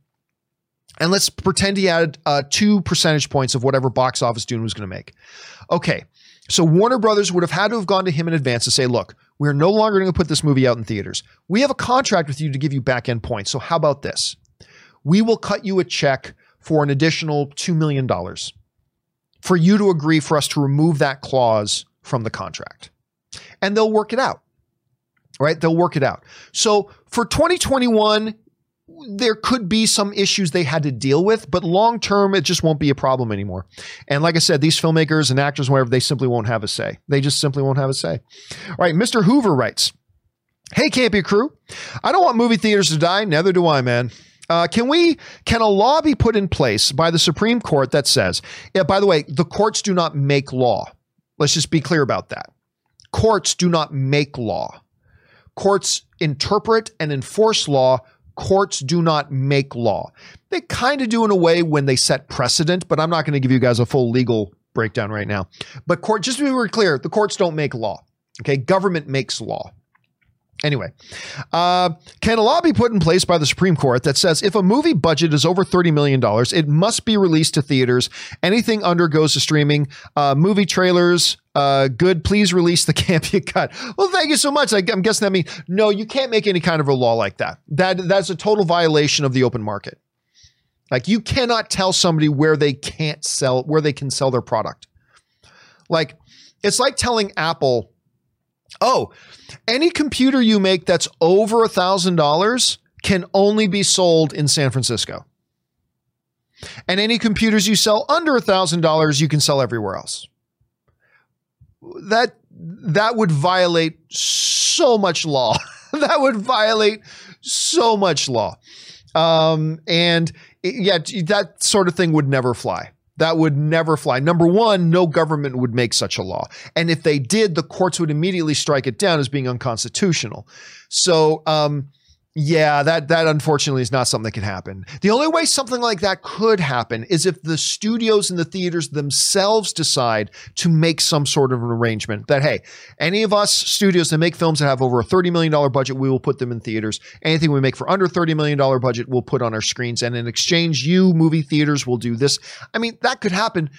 And let's pretend he added uh, two percentage points of whatever box office Dune was going to make. Okay. So Warner Brothers would have had to have gone to him in advance to say, look, we're no longer going to put this movie out in theaters. We have a contract with you to give you back end points. So how about this? We will cut you a check for an additional $2 million for you to agree for us to remove that clause from the contract. And they'll work it out. Right? They'll work it out. So for 2021, there could be some issues they had to deal with, but long term, it just won't be a problem anymore. And like I said, these filmmakers and actors, whatever, they simply won't have a say. They just simply won't have a say. All right, Mr. Hoover writes, Hey, Campea crew, I don't want movie theaters to die. Neither do I, man. Uh, can we? Can a law be put in place by the Supreme Court that says? Yeah, by the way, the courts do not make law. Let's just be clear about that. Courts do not make law. Courts interpret and enforce law courts do not make law. They kind of do in a way when they set precedent, but I'm not going to give you guys a full legal breakdown right now. But court, just to be very clear, the courts don't make law. Okay, government makes law. Anyway, uh, can a law be put in place by the Supreme Court that says if a movie budget is over $30 million, it must be released to theaters? Anything under goes to streaming. Uh, movie trailers, uh, good. Please release the Campea cut. Well, thank you so much. I, am guessing that means no, you can't make any kind of a law like that. That That's a total violation of the open market. Like you cannot tell somebody where they can't sell, where they can sell their product. Like it's like telling Apple, oh, any computer you make that's over a thousand dollars can only be sold in San Francisco. And any computers you sell under a thousand dollars, you can sell everywhere else. That that would violate so much law. that would violate so much law. Um, and it, yeah, that sort of thing would never fly. That would never fly. Number one, no government would make such a law. And if they did, the courts would immediately strike it down as being unconstitutional. So, um, yeah, that that unfortunately is not something that can happen. The only way something like that could happen is if the studios and the theaters themselves decide to make some sort of an arrangement that hey, any of us studios that make films that have over a $30 million budget, we will put them in theaters. Anything we make for under $30 million budget, we'll put on our screens. And in exchange, you movie theaters will do this. I mean, that could happen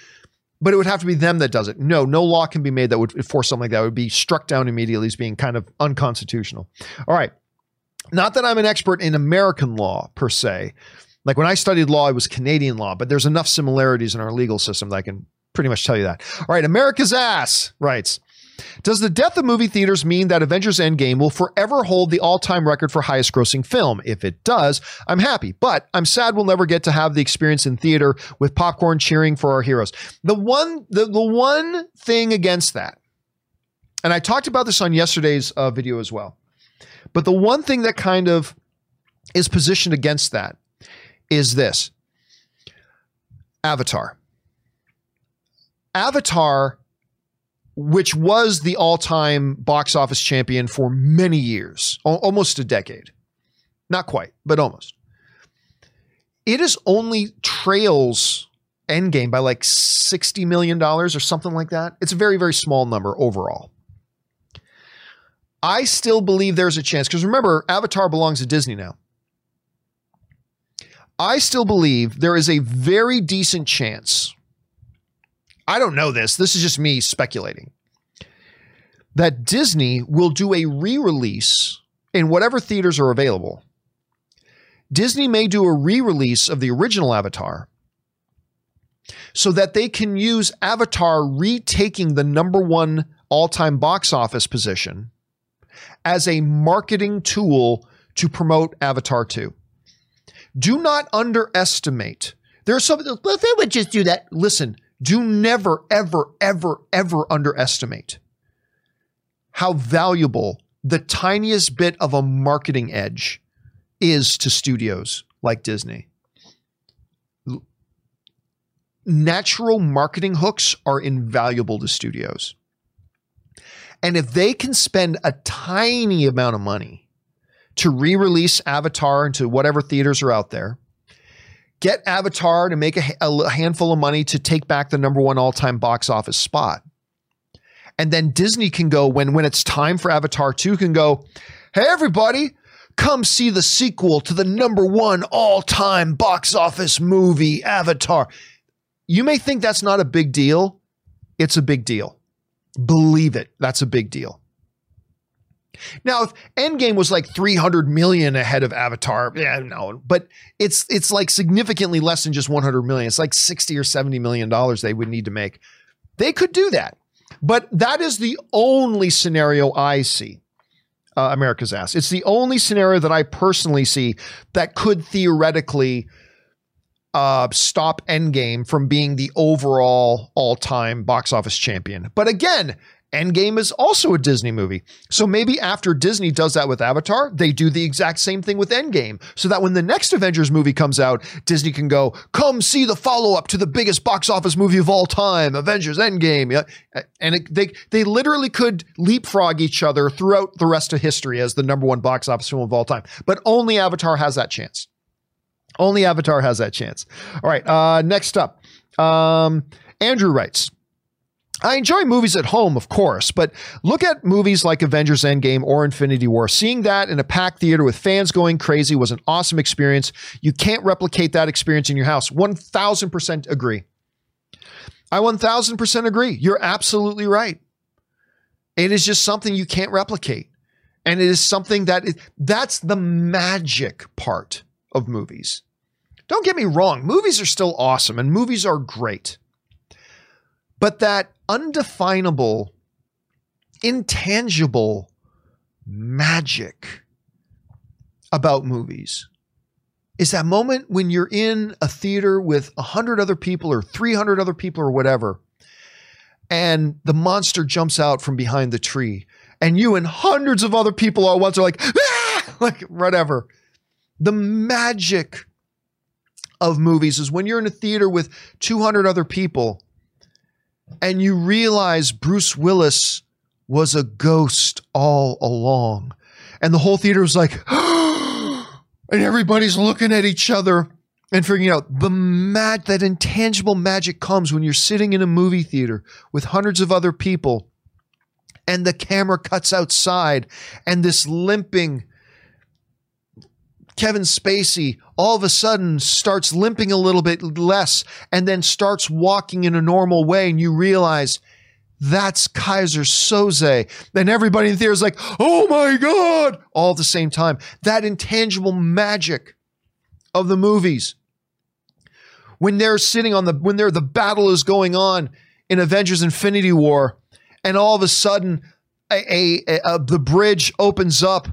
but it would have to be them that does it. No, no law can be made that would force something like that. It would be struck down immediately as being kind of unconstitutional. All right. Not that I'm an expert in American law per se. Like when I studied law, it was Canadian law, but there's enough similarities in our legal system that I can pretty much tell you that. All right, America's ass writes. Does the death of movie theaters mean that Avengers Endgame will forever hold the all time record for highest grossing film? If it does, I'm happy, but I'm sad we'll never get to have the experience in theater with popcorn cheering for our heroes. The one, the, the one thing against that, and I talked about this on yesterday's uh, video as well, but the one thing that kind of is positioned against that is this Avatar. Avatar, which was the all time box office champion for many years, almost a decade. Not quite, but almost. It is only trails Endgame by like $60 million or something like that. It's a very, very small number overall. I still believe there's a chance because remember, Avatar belongs to Disney now. I still believe there is a very decent chance. I don't know this. This is just me speculating. That Disney will do a re release in whatever theaters are available. Disney may do a re release of the original Avatar so that they can use Avatar retaking the number one all time box office position as a marketing tool to promote Avatar 2. Do not underestimate. There are some, well, they would just do that. Listen, do never, ever, ever, ever underestimate how valuable the tiniest bit of a marketing edge is to studios like Disney. Natural marketing hooks are invaluable to studios. And if they can spend a tiny amount of money to re release Avatar into whatever theaters are out there, get Avatar to make a, a handful of money to take back the number one all time box office spot. And then Disney can go when when it's time for Avatar 2 can go, "Hey everybody, come see the sequel to the number 1 all-time box office movie Avatar." You may think that's not a big deal. It's a big deal. Believe it. That's a big deal. Now, if Endgame was like 300 million ahead of Avatar, yeah, no, but it's it's like significantly less than just 100 million. It's like 60 or 70 million dollars they would need to make. They could do that. But that is the only scenario I see. Uh, America's ass. It's the only scenario that I personally see that could theoretically uh, stop Endgame from being the overall all time box office champion. But again, Endgame is also a Disney movie. So maybe after Disney does that with Avatar, they do the exact same thing with Endgame. So that when the next Avengers movie comes out, Disney can go, come see the follow up to the biggest box office movie of all time, Avengers Endgame. And it, they, they literally could leapfrog each other throughout the rest of history as the number one box office film of all time. But only Avatar has that chance. Only Avatar has that chance. All right. Uh, next up, um, Andrew writes, I enjoy movies at home, of course, but look at movies like Avengers Endgame or Infinity War. Seeing that in a packed theater with fans going crazy was an awesome experience. You can't replicate that experience in your house. 1000% agree. I 1000% agree. You're absolutely right. It is just something you can't replicate. And it is something that that's the magic part of movies. Don't get me wrong, movies are still awesome and movies are great. But that undefinable, intangible magic about movies is that moment when you're in a theater with 100 other people or 300 other people or whatever, and the monster jumps out from behind the tree, and you and hundreds of other people all at once are like, ah! like whatever. The magic of movies is when you're in a theater with 200 other people and you realize Bruce Willis was a ghost all along. And the whole theater was like, and everybody's looking at each other and figuring out the mag- that intangible magic comes when you're sitting in a movie theater with hundreds of other people and the camera cuts outside and this limping Kevin Spacey all of a sudden starts limping a little bit less and then starts walking in a normal way, and you realize that's Keyser Söze. And everybody in the theater is like, oh my God, all at the same time. That intangible magic of the movies. When they're sitting on the, when they're, the battle is going on in Avengers Infinity War, and all of a sudden, a, a, a, the bridge opens up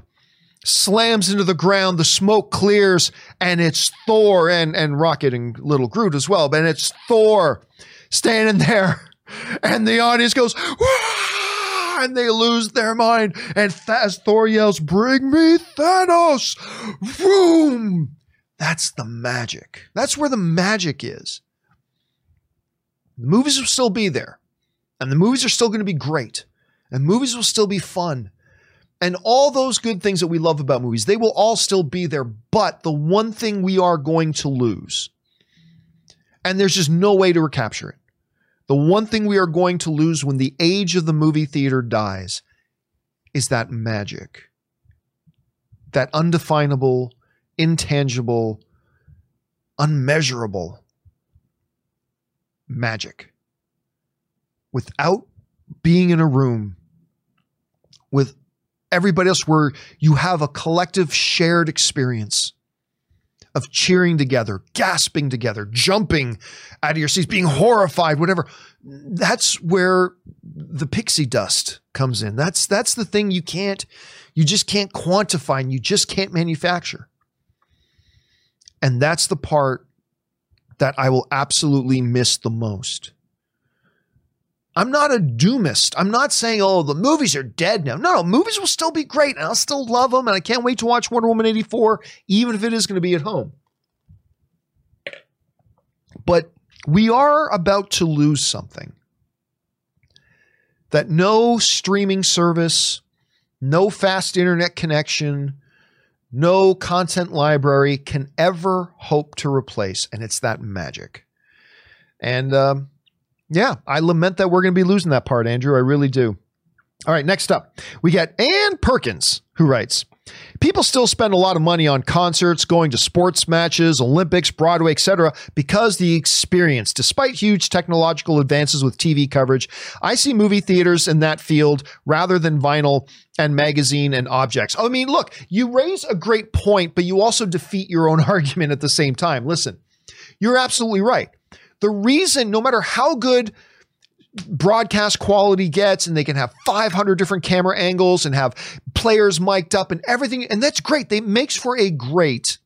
slams into the ground, the smoke clears, and it's Thor and, and Rocket and Little Groot as well. But it's Thor standing there, and the audience goes, Wah! and they lose their mind. And as Thor yells, Bring me Thanos! Boom! That's the magic. That's where the magic is. The movies will still be there, and the movies are still going to be great, and movies will still be fun and all those good things that we love about movies, they will all still be there. But the one thing we are going to lose, And there's just no way to recapture it. The one thing we are going to lose when the age of the movie theater dies is that magic, that undefinable, intangible, unmeasurable magic. Without being in a room with everybody else where you have a collective shared experience of cheering together, gasping together, jumping out of your seats, being horrified, whatever. That's where the pixie dust comes in. That's that's the thing you can't you just can't quantify and you just can't manufacture. And that's the part that I will absolutely miss the most. I'm not a doomist. I'm not saying, oh, the movies are dead now. No, no, movies will still be great and I'll still love them. And I can't wait to watch Wonder Woman 84, even if it is going to be at home. But we are about to lose something that no streaming service, no fast internet connection, no content library can ever hope to replace. And it's that magic. And, um, yeah, I lament that we're going to be losing that part, Andrew. I really do. All right, next up, we got Ann Perkins, who writes People still spend a lot of money on concerts, going to sports matches, Olympics, Broadway, etc., because the experience, despite huge technological advances with TV coverage, I see movie theaters in that field rather than vinyl and magazine and objects. I mean, look, you raise a great point, but you also defeat your own argument at the same time. Listen, you're absolutely right. The reason, no matter how good broadcast quality gets, and they can have 500 different camera angles and have players mic'd up and everything, and that's great. They makes for a great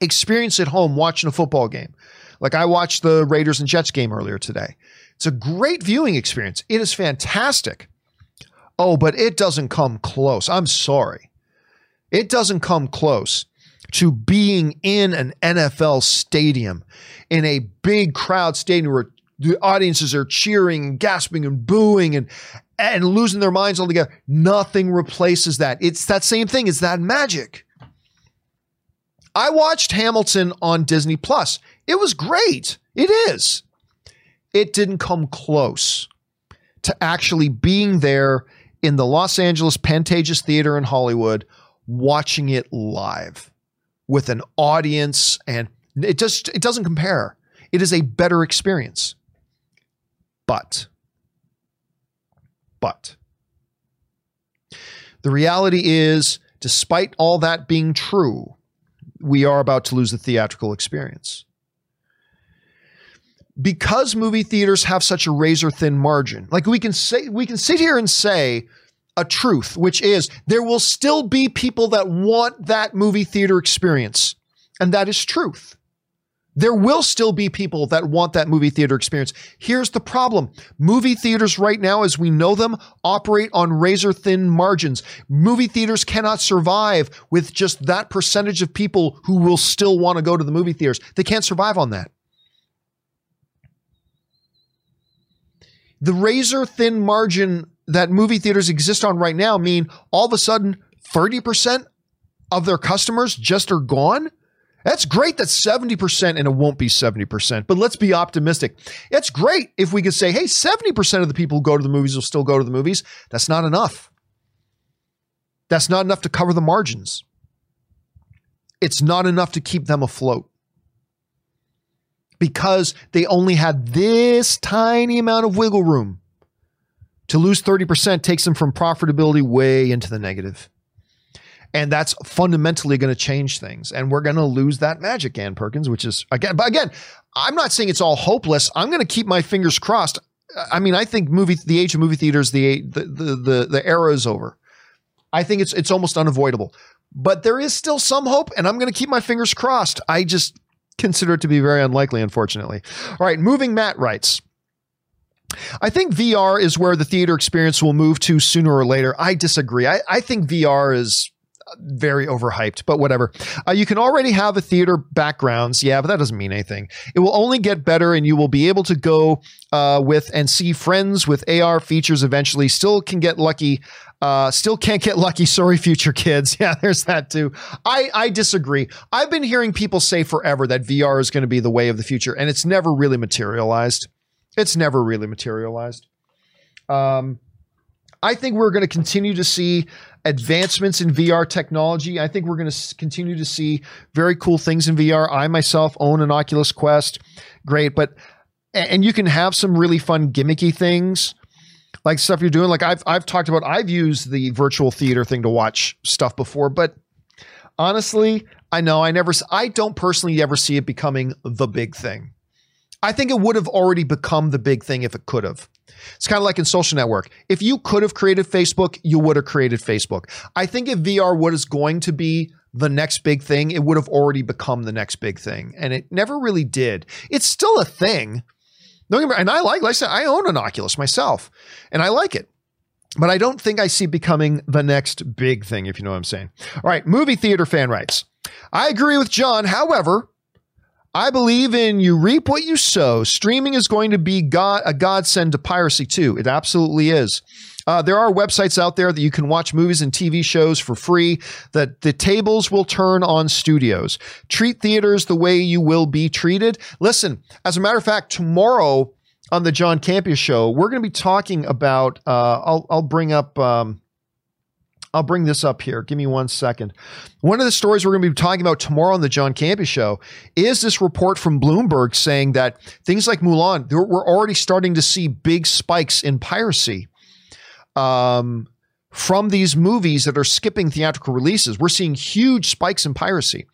experience at home watching a football game. Like I watched the Raiders and Jets game earlier today. It's a great viewing experience. It is fantastic. Oh, but it doesn't come close. I'm sorry. It doesn't come close to being in an NFL stadium, in a big crowd stadium where the audiences are cheering and gasping and booing and and losing their minds altogether. Nothing replaces that. It's that same thing. It's that magic. I watched Hamilton on Disney Plus. It was great. It is. It didn't come close to actually being there in the Los Angeles Pantages Theater in Hollywood, watching it live with an audience and it just it doesn't compare. It is a better experience. But but the reality is despite all that being true, we are about to lose the theatrical experience. Because movie theaters have such a razor thin margin, like we can say, we can sit here and say a truth, which is there will still be people that want that movie theater experience. And that is truth. There will still be people that want that movie theater experience. Here's the problem. Movie theaters right now, as we know them, operate on razor thin margins. Movie theaters cannot survive with just that percentage of people who will still want to go to the movie theaters. They can't survive on that. The razor thin margin that movie theaters exist on right now mean all of a sudden 30% of their customers just are gone. That's great that's 70% and it won't be 70%, but let's be optimistic. It's great if we could say, hey, 70% of the people who go to the movies will still go to the movies. That's not enough. That's not enough to cover the margins. It's not enough to keep them afloat because they only had this tiny amount of wiggle room to lose 30% takes them from profitability way into the negative. And that's fundamentally going to change things. And we're going to lose that magic, Ann Perkins, which is again, but again, I'm not saying it's all hopeless. I'm going to keep my fingers crossed. I mean, I think movie, the age of movie theaters, the, the, the, the, the era is over. I think it's, it's almost unavoidable, but there is still some hope and I'm going to keep my fingers crossed. I just consider it to be very unlikely, unfortunately. All right. Moving Matt writes, I think VR is where the theater experience will move to sooner or later. I disagree. I, I think VR is very overhyped, but whatever. Uh, you can already have a theater backgrounds. Yeah, but that doesn't mean anything. It will only get better, and you will be able to go uh, with and see friends with AR features eventually. Still can get lucky Uh, still can't get lucky. Sorry, future kids. Yeah, there's that too. I, I disagree. I've been hearing people say forever that VR is going to be the way of the future, and it's never really materialized. It's never really materialized. Um, I think we're going to continue to see advancements in VR technology. I think we're going to continue to see very cool things in VR. I myself own an Oculus Quest. Great, but and you can have some really fun gimmicky things like stuff you're doing. Like I've I've talked about I've used the virtual theater thing to watch stuff before, but honestly, I know I never I don't personally ever see it becoming the big thing. I think it would have already become the big thing if it could have. It's kind of like in social network. If you could have created Facebook, you would have created Facebook. I think if VR was going to be the next big thing, it would have already become the next big thing. And it never really did. It's still a thing. And I like, like I said, I own an Oculus myself and I like it. But I don't think I see becoming the next big thing, if you know what I'm saying. All right, movie theater fan writes. I agree with John. However, I believe in you reap what you sow. Streaming is going to be God, a godsend to piracy too. It absolutely is. Uh, there are websites out there that you can watch movies and TV shows for free. That the tables will turn on studios. Treat theaters the way you will be treated. Listen, as a matter of fact, tomorrow on the John Campea show, we're going to be talking about. Uh, I'll I'll bring up. Um, I'll bring this up here. Give me one second. One of the stories we're going to be talking about tomorrow on the John Campea show is this report from Bloomberg saying that things like Mulan, we're already starting to see big spikes in piracy um, from these movies that are skipping theatrical releases. We're seeing huge spikes in piracy.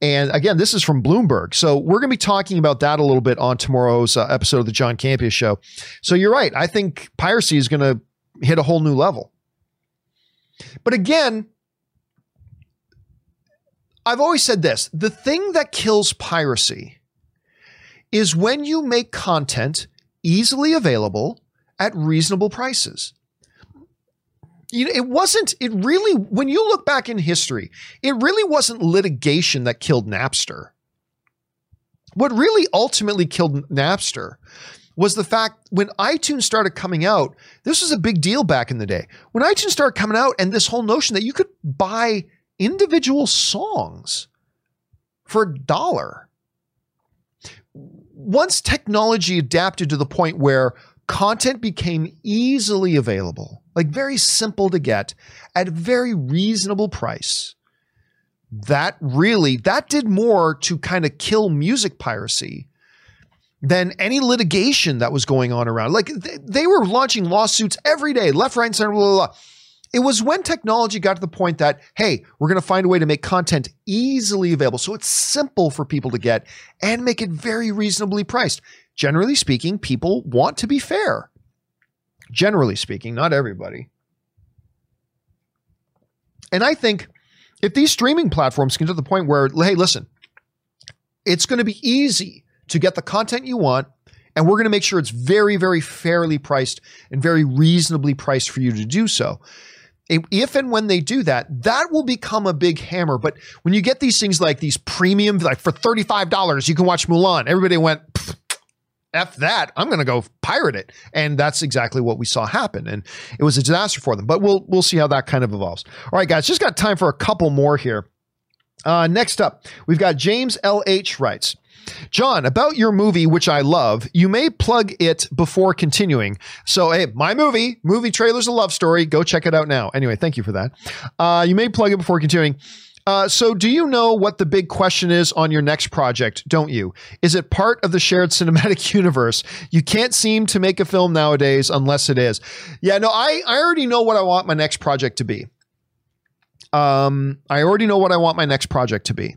And again, this is from Bloomberg. So we're going to be talking about that a little bit on tomorrow's uh, episode of the John Campea show. So you're right. I think piracy is going to hit a whole new level. But again, I've always said this the thing that kills piracy is when you make content easily available at reasonable prices. You know, it wasn't, it really, when you look back in history, it really wasn't litigation that killed Napster. What really ultimately killed Napster was the fact when iTunes started coming out, this was a big deal back in the day. When iTunes started coming out, and this whole notion that you could buy individual songs for a dollar. Once technology adapted to the point where content became easily available, like very simple to get at a very reasonable price, that really that did more to kind of kill music piracy than any litigation that was going on around. Like they, they were launching lawsuits every day, left, right, and center, blah, blah, blah. It was when technology got to the point that, hey, we're going to find a way to make content easily available. So it's simple for people to get and make it very reasonably priced. Generally speaking, people want to be fair. Generally speaking, not everybody. And I think if these streaming platforms get to the point where, hey, listen, it's going to be easy to get the content you want. And we're going to make sure it's very, very fairly priced and very reasonably priced for you to do so. If and when they do that, that will become a big hammer. But when you get these things like these premium, like for $35, you can watch Mulan, everybody went, F that, I'm going to go pirate it. And that's exactly what we saw happen. And it was a disaster for them. But we'll, we'll see how that kind of evolves. All right, guys, just got time for a couple more here. Uh, next up, we've got James L.H. writes, John, about your movie, which I love, you may plug it before continuing. So, hey, my movie, movie trailer's a love story. Go check it out now. Anyway, thank you for that. Uh, you may plug it before continuing. Uh, so, do you know what the big question is on your next project? Don't you? Is it part of the shared cinematic universe? You can't seem to make a film nowadays unless it is. Yeah, no, I, I already know what I want my next project to be. Um, I already know what I want my next project to be.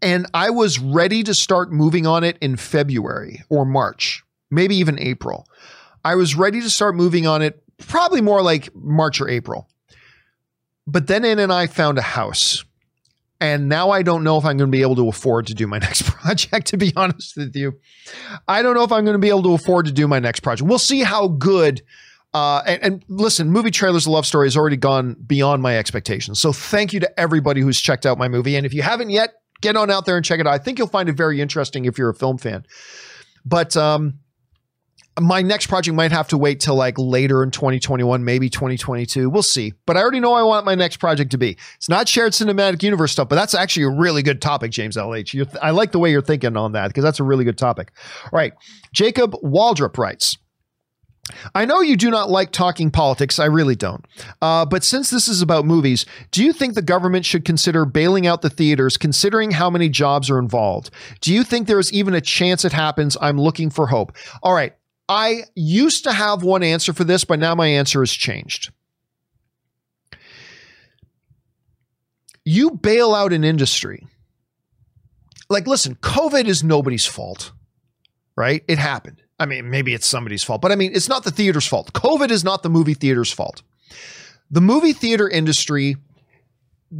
And I was ready to start moving on it in February or March, maybe even April. I was ready to start moving on it probably more like March or April. But then Ann and I found a house. And now I don't know if I'm going to be able to afford to do my next project, to be honest with you. I don't know if I'm going to be able to afford to do my next project. We'll see how good. Uh, and, and, listen, movie trailers, love story has already gone beyond my expectations. So thank you to everybody who's checked out my movie. And if you haven't yet, get on out there and check it out. I think you'll find it very interesting if you're a film fan. But um, my next project might have to wait till like later in 2021, maybe 2022. We'll see. But I already know I want my next project to be. It's not shared cinematic universe stuff, but that's actually a really good topic, James LH. You're, I like the way you're thinking on that because that's a really good topic. All right. Jacob Waldrop writes. I know you do not like talking politics. I really don't. Uh, but since this is about movies, do you think the government should consider bailing out the theaters, considering how many jobs are involved? Do you think there is even a chance it happens? I'm looking for hope. All right. I used to have one answer for this, but now my answer has changed. You bail out an industry. Like, listen, COVID is nobody's fault, right? It happened. I mean, maybe it's somebody's fault, but I mean, it's not the theater's fault. COVID is not the movie theater's fault. The movie theater industry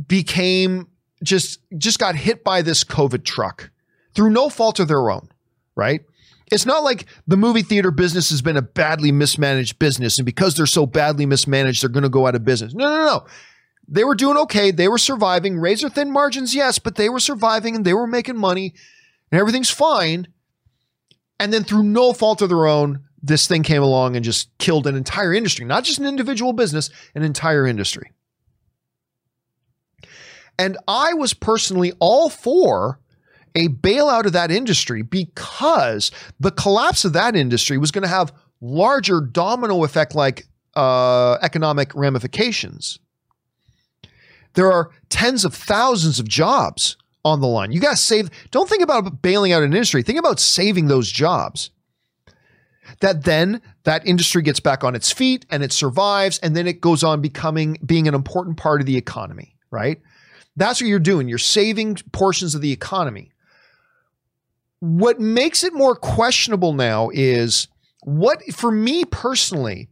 became just just got hit by this COVID truck through no fault of their own, right? It's not like the movie theater business has been a badly mismanaged business, and because they're so badly mismanaged, they're going to go out of business. No, no, no. They were doing okay. They were surviving. Razor thin margins, yes, but they were surviving and they were making money, and everything's fine. And then through no fault of their own, this thing came along and just killed an entire industry, not just an individual business, an entire industry. And I was personally all for a bailout of that industry because the collapse of that industry was going to have larger domino effect like uh, economic ramifications. There are tens of thousands of jobs on the line. You got to save. Don't think about bailing out an industry. Think about saving those jobs. That then that industry gets back on its feet and it survives, and then it goes on becoming being an important part of the economy. Right. That's what you're doing. You're saving portions of the economy. What makes it more questionable now is what, for me personally,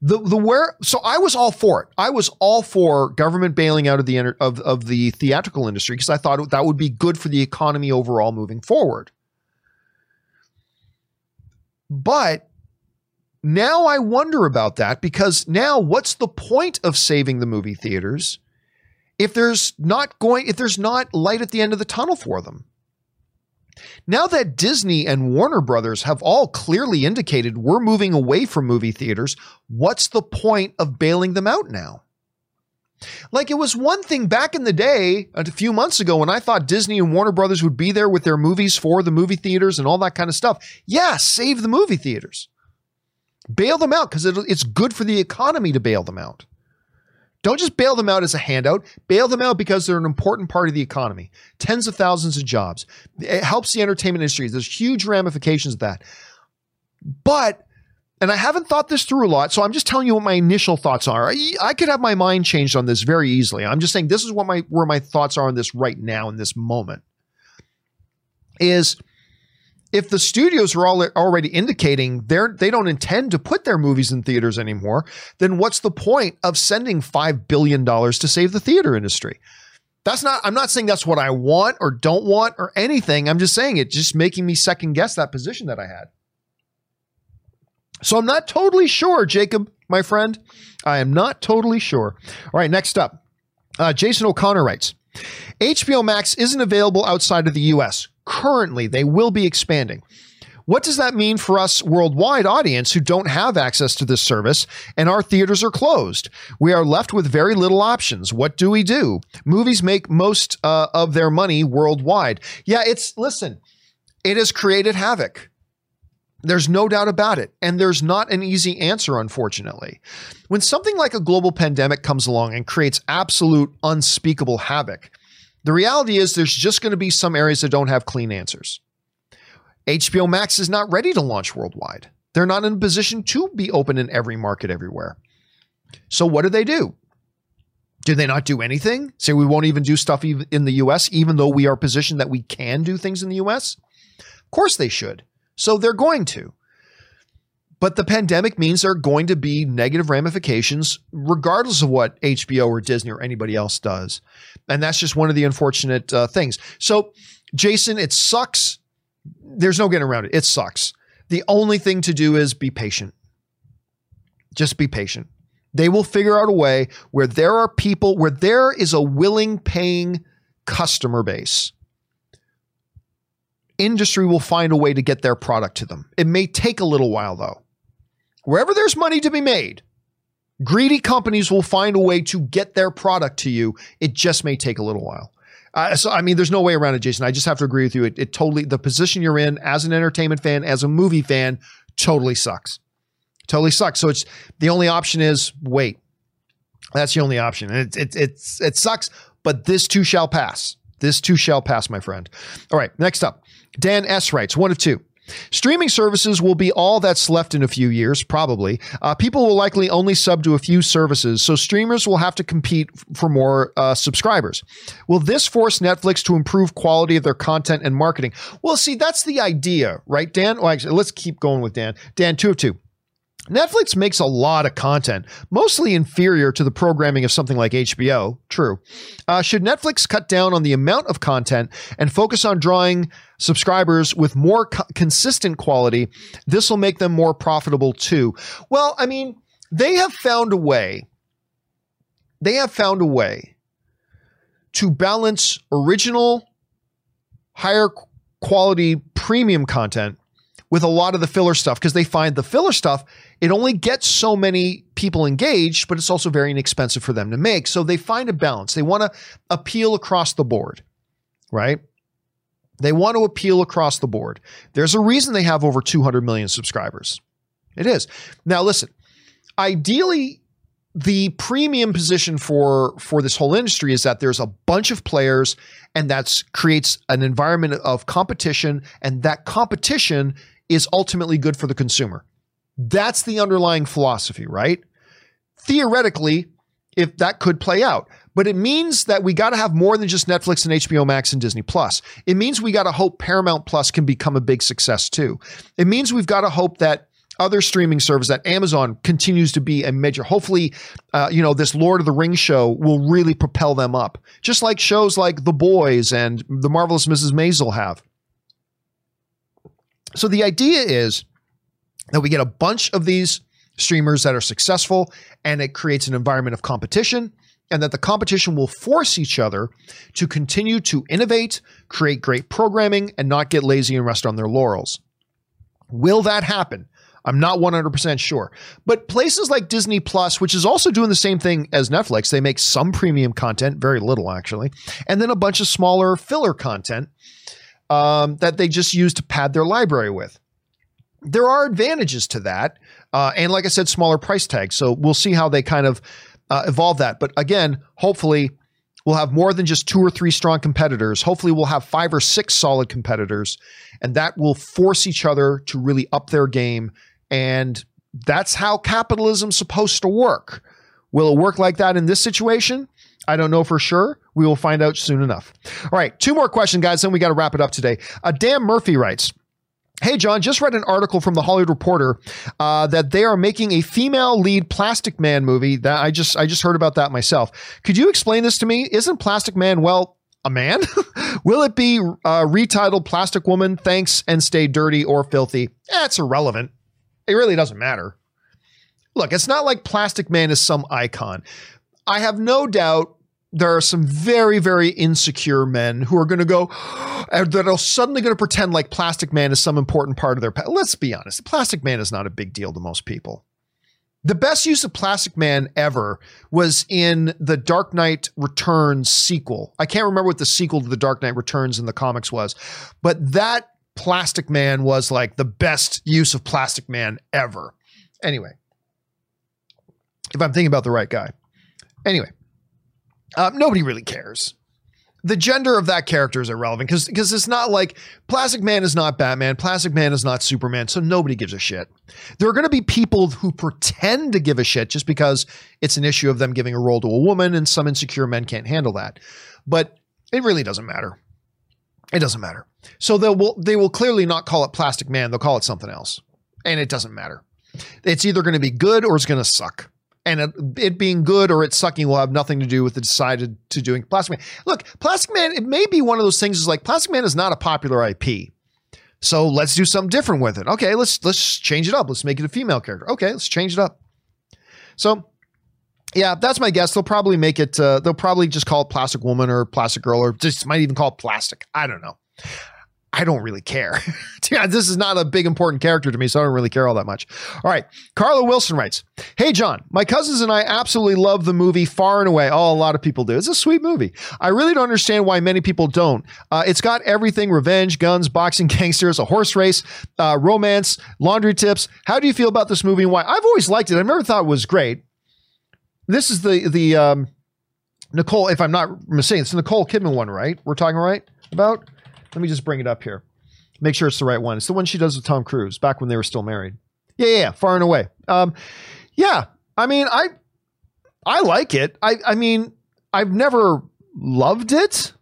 the the where so I was all for it. I was all for government bailing out of the of of the theatrical industry because I thought that would be good for the economy overall moving forward. But now I wonder about that because now what's the point of saving the movie theaters if there's not going if there's not light at the end of the tunnel for them? Now that Disney and Warner Brothers have all clearly indicated we're moving away from movie theaters, what's the point of bailing them out now? Like it was one thing back in the day, uh, a few months ago, when I thought Disney and Warner Brothers would be there with their movies for the movie theaters and all that kind of stuff. Yeah, save the movie theaters. Bail them out because it's good for the economy to bail them out. Don't just bail them out as a handout. Bail them out because they're an important part of the economy. Tens of thousands of jobs. It helps the entertainment industry. There's huge ramifications of that. But, and I haven't thought this through a lot, so I'm just telling you what my initial thoughts are. I, I could have my mind changed on this very easily. I'm just saying this is what my where my thoughts are on this right now in this moment. Is if the studios are all, already indicating they're they don't intend to put their movies in theaters anymore, then what's the point of sending five billion dollars to save the theater industry? That's not. I'm not saying that's what I want or don't want or anything. I'm just saying it just making me second guess that position that I had. So I'm not totally sure, Jacob, my friend. I am not totally sure. All right, next up, uh, Jason O'Connor writes. HBO Max isn't available outside of the US currently. They will be expanding. What does that mean for us worldwide audience who don't have access to this service and our theaters are closed? We are left with very little options. What do we do? Movies make most uh, of their money worldwide. Yeah, it's, listen, it has created havoc. There's no doubt about it. And there's not an easy answer, unfortunately. When something like a global pandemic comes along and creates absolute unspeakable havoc, the reality is, there's just going to be some areas that don't have clean answers. HBO Max is not ready to launch worldwide. They're not in a position to be open in every market everywhere. So, what do they do? Do they not do anything? Say we won't even do stuff in the US, even though we are positioned that we can do things in the US? Of course they should. So, they're going to. But the pandemic means there are going to be negative ramifications, regardless of what HBO or Disney or anybody else does. And that's just one of the unfortunate uh, things. So, Jason, it sucks. There's no getting around it. It sucks. The only thing to do is be patient. Just be patient. They will figure out a way where there are people, where there is a willing paying customer base industry will find a way to get their product to them. It may take a little while though. Wherever there's money to be made, greedy companies will find a way to get their product to you. It just may take a little while. Uh, so, I mean, there's no way around it, Jason. I just have to agree with you. It, it totally, the position you're in as an entertainment fan, as a movie fan, totally sucks. Totally sucks. So it's the only option is wait. That's the only option. And it, it, it's, it sucks, but this too shall pass. This too shall pass, my friend. All right, next up. Dan S. writes, one of two. Streaming services will be all that's left in a few years, probably. Uh, people will likely only sub to a few services, so streamers will have to compete for more uh, subscribers. Will this force Netflix to improve quality of their content and marketing? Well, see, that's the idea, right, Dan? Well, actually, let's keep going with Dan. Dan, two of two. Netflix makes a lot of content, mostly inferior to the programming of something like HBO. True. Uh, should Netflix cut down on the amount of content and focus on drawing subscribers with more co- consistent quality? This will make them more profitable too. Well, I mean, they have found a way. They have found a way to balance original, higher quality premium content with a lot of the filler stuff because they find the filler stuff, it only gets so many people engaged, but it's also very inexpensive for them to make. So they find a balance. They want to appeal across the board, right? They want to appeal across the board. There's a reason they have over 200 million subscribers. It is. Now, listen, ideally, the premium position for for this whole industry is that there's a bunch of players and that creates an environment of competition and that competition is ultimately good for the consumer. That's the underlying philosophy, right? Theoretically, if that could play out, but it means that we got to have more than just Netflix and HBO Max and Disney Plus. It means we got to hope Paramount Plus can become a big success too. It means we've got to hope that other streaming service that Amazon continues to be a major. Hopefully, uh, you know, this Lord of the Rings show will really propel them up, just like shows like The Boys and The Marvelous Mrs. Maisel have. So the idea is that we get a bunch of these streamers that are successful and it creates an environment of competition and that the competition will force each other to continue to innovate, create great programming, and not get lazy and rest on their laurels. Will that happen? I'm not 100% sure. But places like Disney Plus, which is also doing the same thing as Netflix, they make some premium content, very little actually, and then a bunch of smaller filler content um, that they just use to pad their library with. There are advantages to that. Uh, and like I said, smaller price tags. So we'll see how they kind of uh, evolve that. But again, hopefully, we'll have more than just two or three strong competitors. Hopefully, we'll have five or six solid competitors, and that will force each other to really up their game. And that's how capitalism's supposed to work. Will it work like that in this situation? I don't know for sure. We will find out soon enough. All right, two more questions, guys. Then we got to wrap it up today. Uh, Dan Murphy writes. Hey, John, just read an article from the Hollywood Reporter uh, that they are making a female lead Plastic Man movie. That I just I just heard about that myself. Could you explain this to me? Isn't Plastic Man well a man? Will it be uh, retitled Plastic Woman? Thanks and stay dirty or filthy. That's eh, irrelevant. It really doesn't matter. Look, it's not like Plastic Man is some icon. I have no doubt there are some very, very insecure men who are going to go, that are suddenly going to pretend like Plastic Man is some important part of their. past. Let's be honest, Plastic Man is not a big deal to most people. The best use of Plastic Man ever was in the Dark Knight Returns sequel. I can't remember what the sequel to the Dark Knight Returns in the comics was, but that Plastic Man was like the best use of Plastic Man ever. Anyway, if I'm thinking about the right guy. Anyway, uh, nobody really cares. The gender of that character is irrelevant because because it's not like Plastic Man is not Batman, Plastic Man is not Superman, so nobody gives a shit. There are going to be people who pretend to give a shit just because it's an issue of them giving a role to a woman, and some insecure men can't handle that. But it really doesn't matter. It doesn't matter. So they will they will clearly not call it Plastic Man. They'll call it something else, and it doesn't matter. It's either going to be good or it's going to suck and it, it, being good or it sucking will have nothing to do with the decided to doing Plastic Man. Look, Plastic Man, it may be one of those things is like Plastic Man is not a popular IP. So let's do something different with it. Okay, let's let's change it up. Let's make it a female character. Okay, let's change it up. So yeah, that's my guess. They'll probably make it uh, they'll probably just call it Plastic Woman or Plastic Girl or just might even call it Plastic. I don't know. I don't really care. this is not a big important character to me, so I don't really care all that much. All right. Carla Wilson writes Hey, John, my cousins and I absolutely love the movie Far and Away. Oh, a lot of people do. It's a sweet movie. I really don't understand why many people don't. Uh, it's got everything revenge, guns, boxing, gangsters, a horse race, uh, romance, laundry tips. How do you feel about this movie and why? I've always liked it. I've never thought it was great. This is the, the, um, Nicole, if I'm not mistaken, it's the Nicole Kidman one, right? We're talking right about? Let me just bring it up here. Make sure it's the right one. It's the one she does with Tom Cruise back when they were still married. Yeah, yeah, yeah far and away. Um, yeah, I mean, I I like it. I I mean, I've never loved it.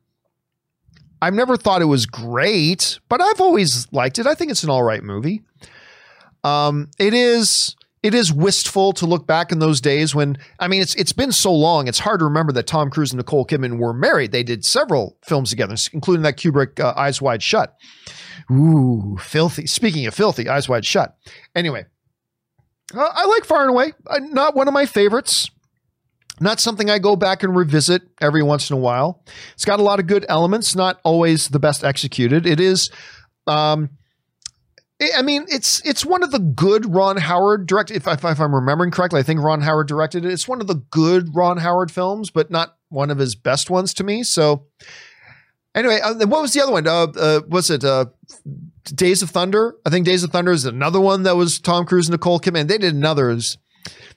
I've never thought it was great, but I've always liked it. I think it's an all right movie. Um, it is it is wistful to look back in those days when I mean it's it's been so long. It's hard to remember that Tom Cruise and Nicole Kidman were married. They did several films together, including that Kubrick uh, Eyes Wide Shut. Ooh, filthy. Speaking of filthy, Eyes Wide Shut. Anyway, uh, I like Far and Away. Uh, not one of my favorites. Not something I go back and revisit every once in a while. It's got a lot of good elements, not always the best executed. It is um, I mean, it's it's one of the good Ron Howard directed. If, if, if, I'm remembering correctly, I think Ron Howard directed it. It's one of the good Ron Howard films, but not one of his best ones to me. So, anyway, uh, what was the other one? Uh, uh, was it uh, Days of Thunder? I think Days of Thunder is another one that was Tom Cruise and Nicole Kidman. They did another's.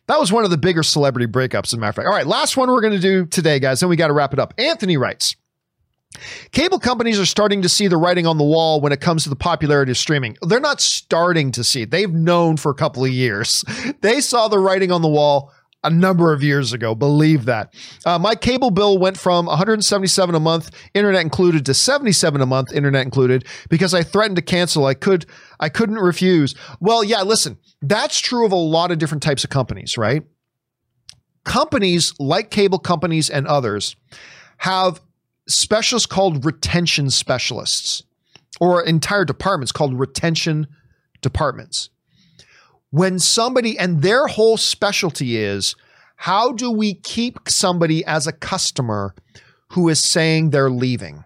That was one of the bigger celebrity breakups, as a matter of fact. All right, last one we're going to do today, guys. Then we got to wrap it up. Anthony writes. Cable companies are starting to see the writing on the wall when it comes to the popularity of streaming. They're not starting to see. They've known for a couple of years. They saw the writing on the wall a number of years ago. Believe that. Uh, my cable bill went from 177 a month, internet included, to 77 a month, internet included, because I threatened to cancel. I could, I couldn't refuse. Well, yeah. Listen, that's true of a lot of different types of companies, right? Companies like cable companies and others have specialists called retention specialists or entire departments called retention departments. When somebody, and their whole specialty is how do we keep somebody as a customer who is saying they're leaving?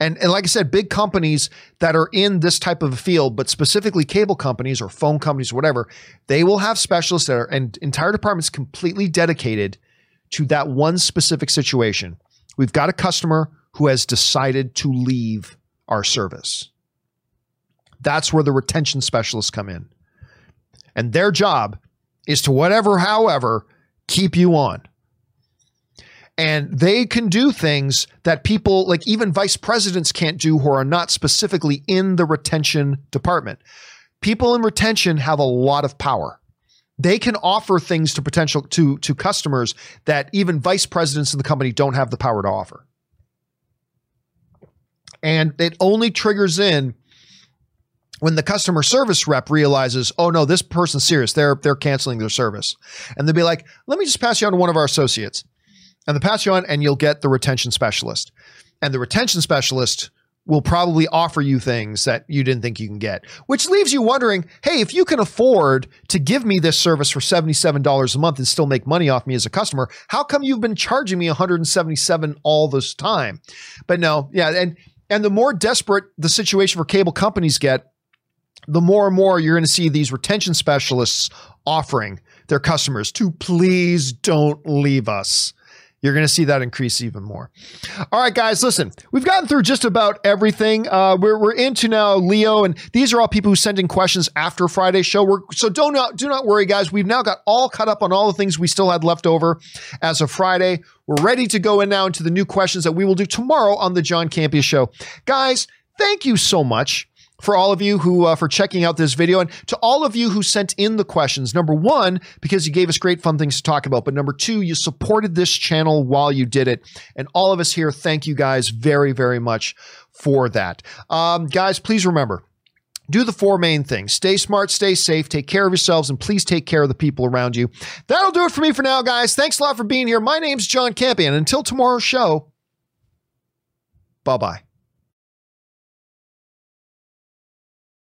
And, and like I said, big companies that are in this type of a field, but specifically cable companies or phone companies or whatever, they will have specialists that are and entire departments completely dedicated to that one specific situation. We've got a customer who has decided to leave our service. That's where the retention specialists come in. And their job is to whatever, however, keep you on. And they can do things that people, like even vice presidents, can't do who are not specifically in the retention department. People in retention have a lot of power they can offer things to potential to to customers that even vice presidents in the company don't have the power to offer. And it only triggers in when the customer service rep realizes, oh no, this person's serious. They're they're canceling their service. And they'll be like, let me just pass you on to one of our associates. And they pass you on and you'll get the retention specialist. And the retention specialist will probably offer you things that you didn't think you can get, which leaves you wondering, hey, if you can afford to give me this service for $77 a month and still make money off me as a customer, how come you've been charging me 177 all this time? But no, yeah, and and the more desperate the situation for cable companies get, the more and more you're going to see these retention specialists offering their customers to please don't leave us. You're going to see that increase even more. All right, guys, listen, we've gotten through just about everything. Uh, we're, we're into now Leo, and these are all people who sent in questions after Friday's show. We're, so don't not, do not worry, guys. We've now got all cut up on all the things we still had left over as of Friday. We're ready to go in now into the new questions that we will do tomorrow on the John Campea Show. Guys, thank you so much for all of you who uh, for checking out this video and to all of you who sent in the questions. Number one because you gave us great fun things to talk about but number two you supported this channel while you did it and all of us here thank you guys very very much for that. Um, guys please remember do the four main things. Stay smart stay safe take care of yourselves and please take care of the people around you. That'll do it for me for now guys. Thanks a lot for being here. My name's john Campea. until tomorrow's show bye bye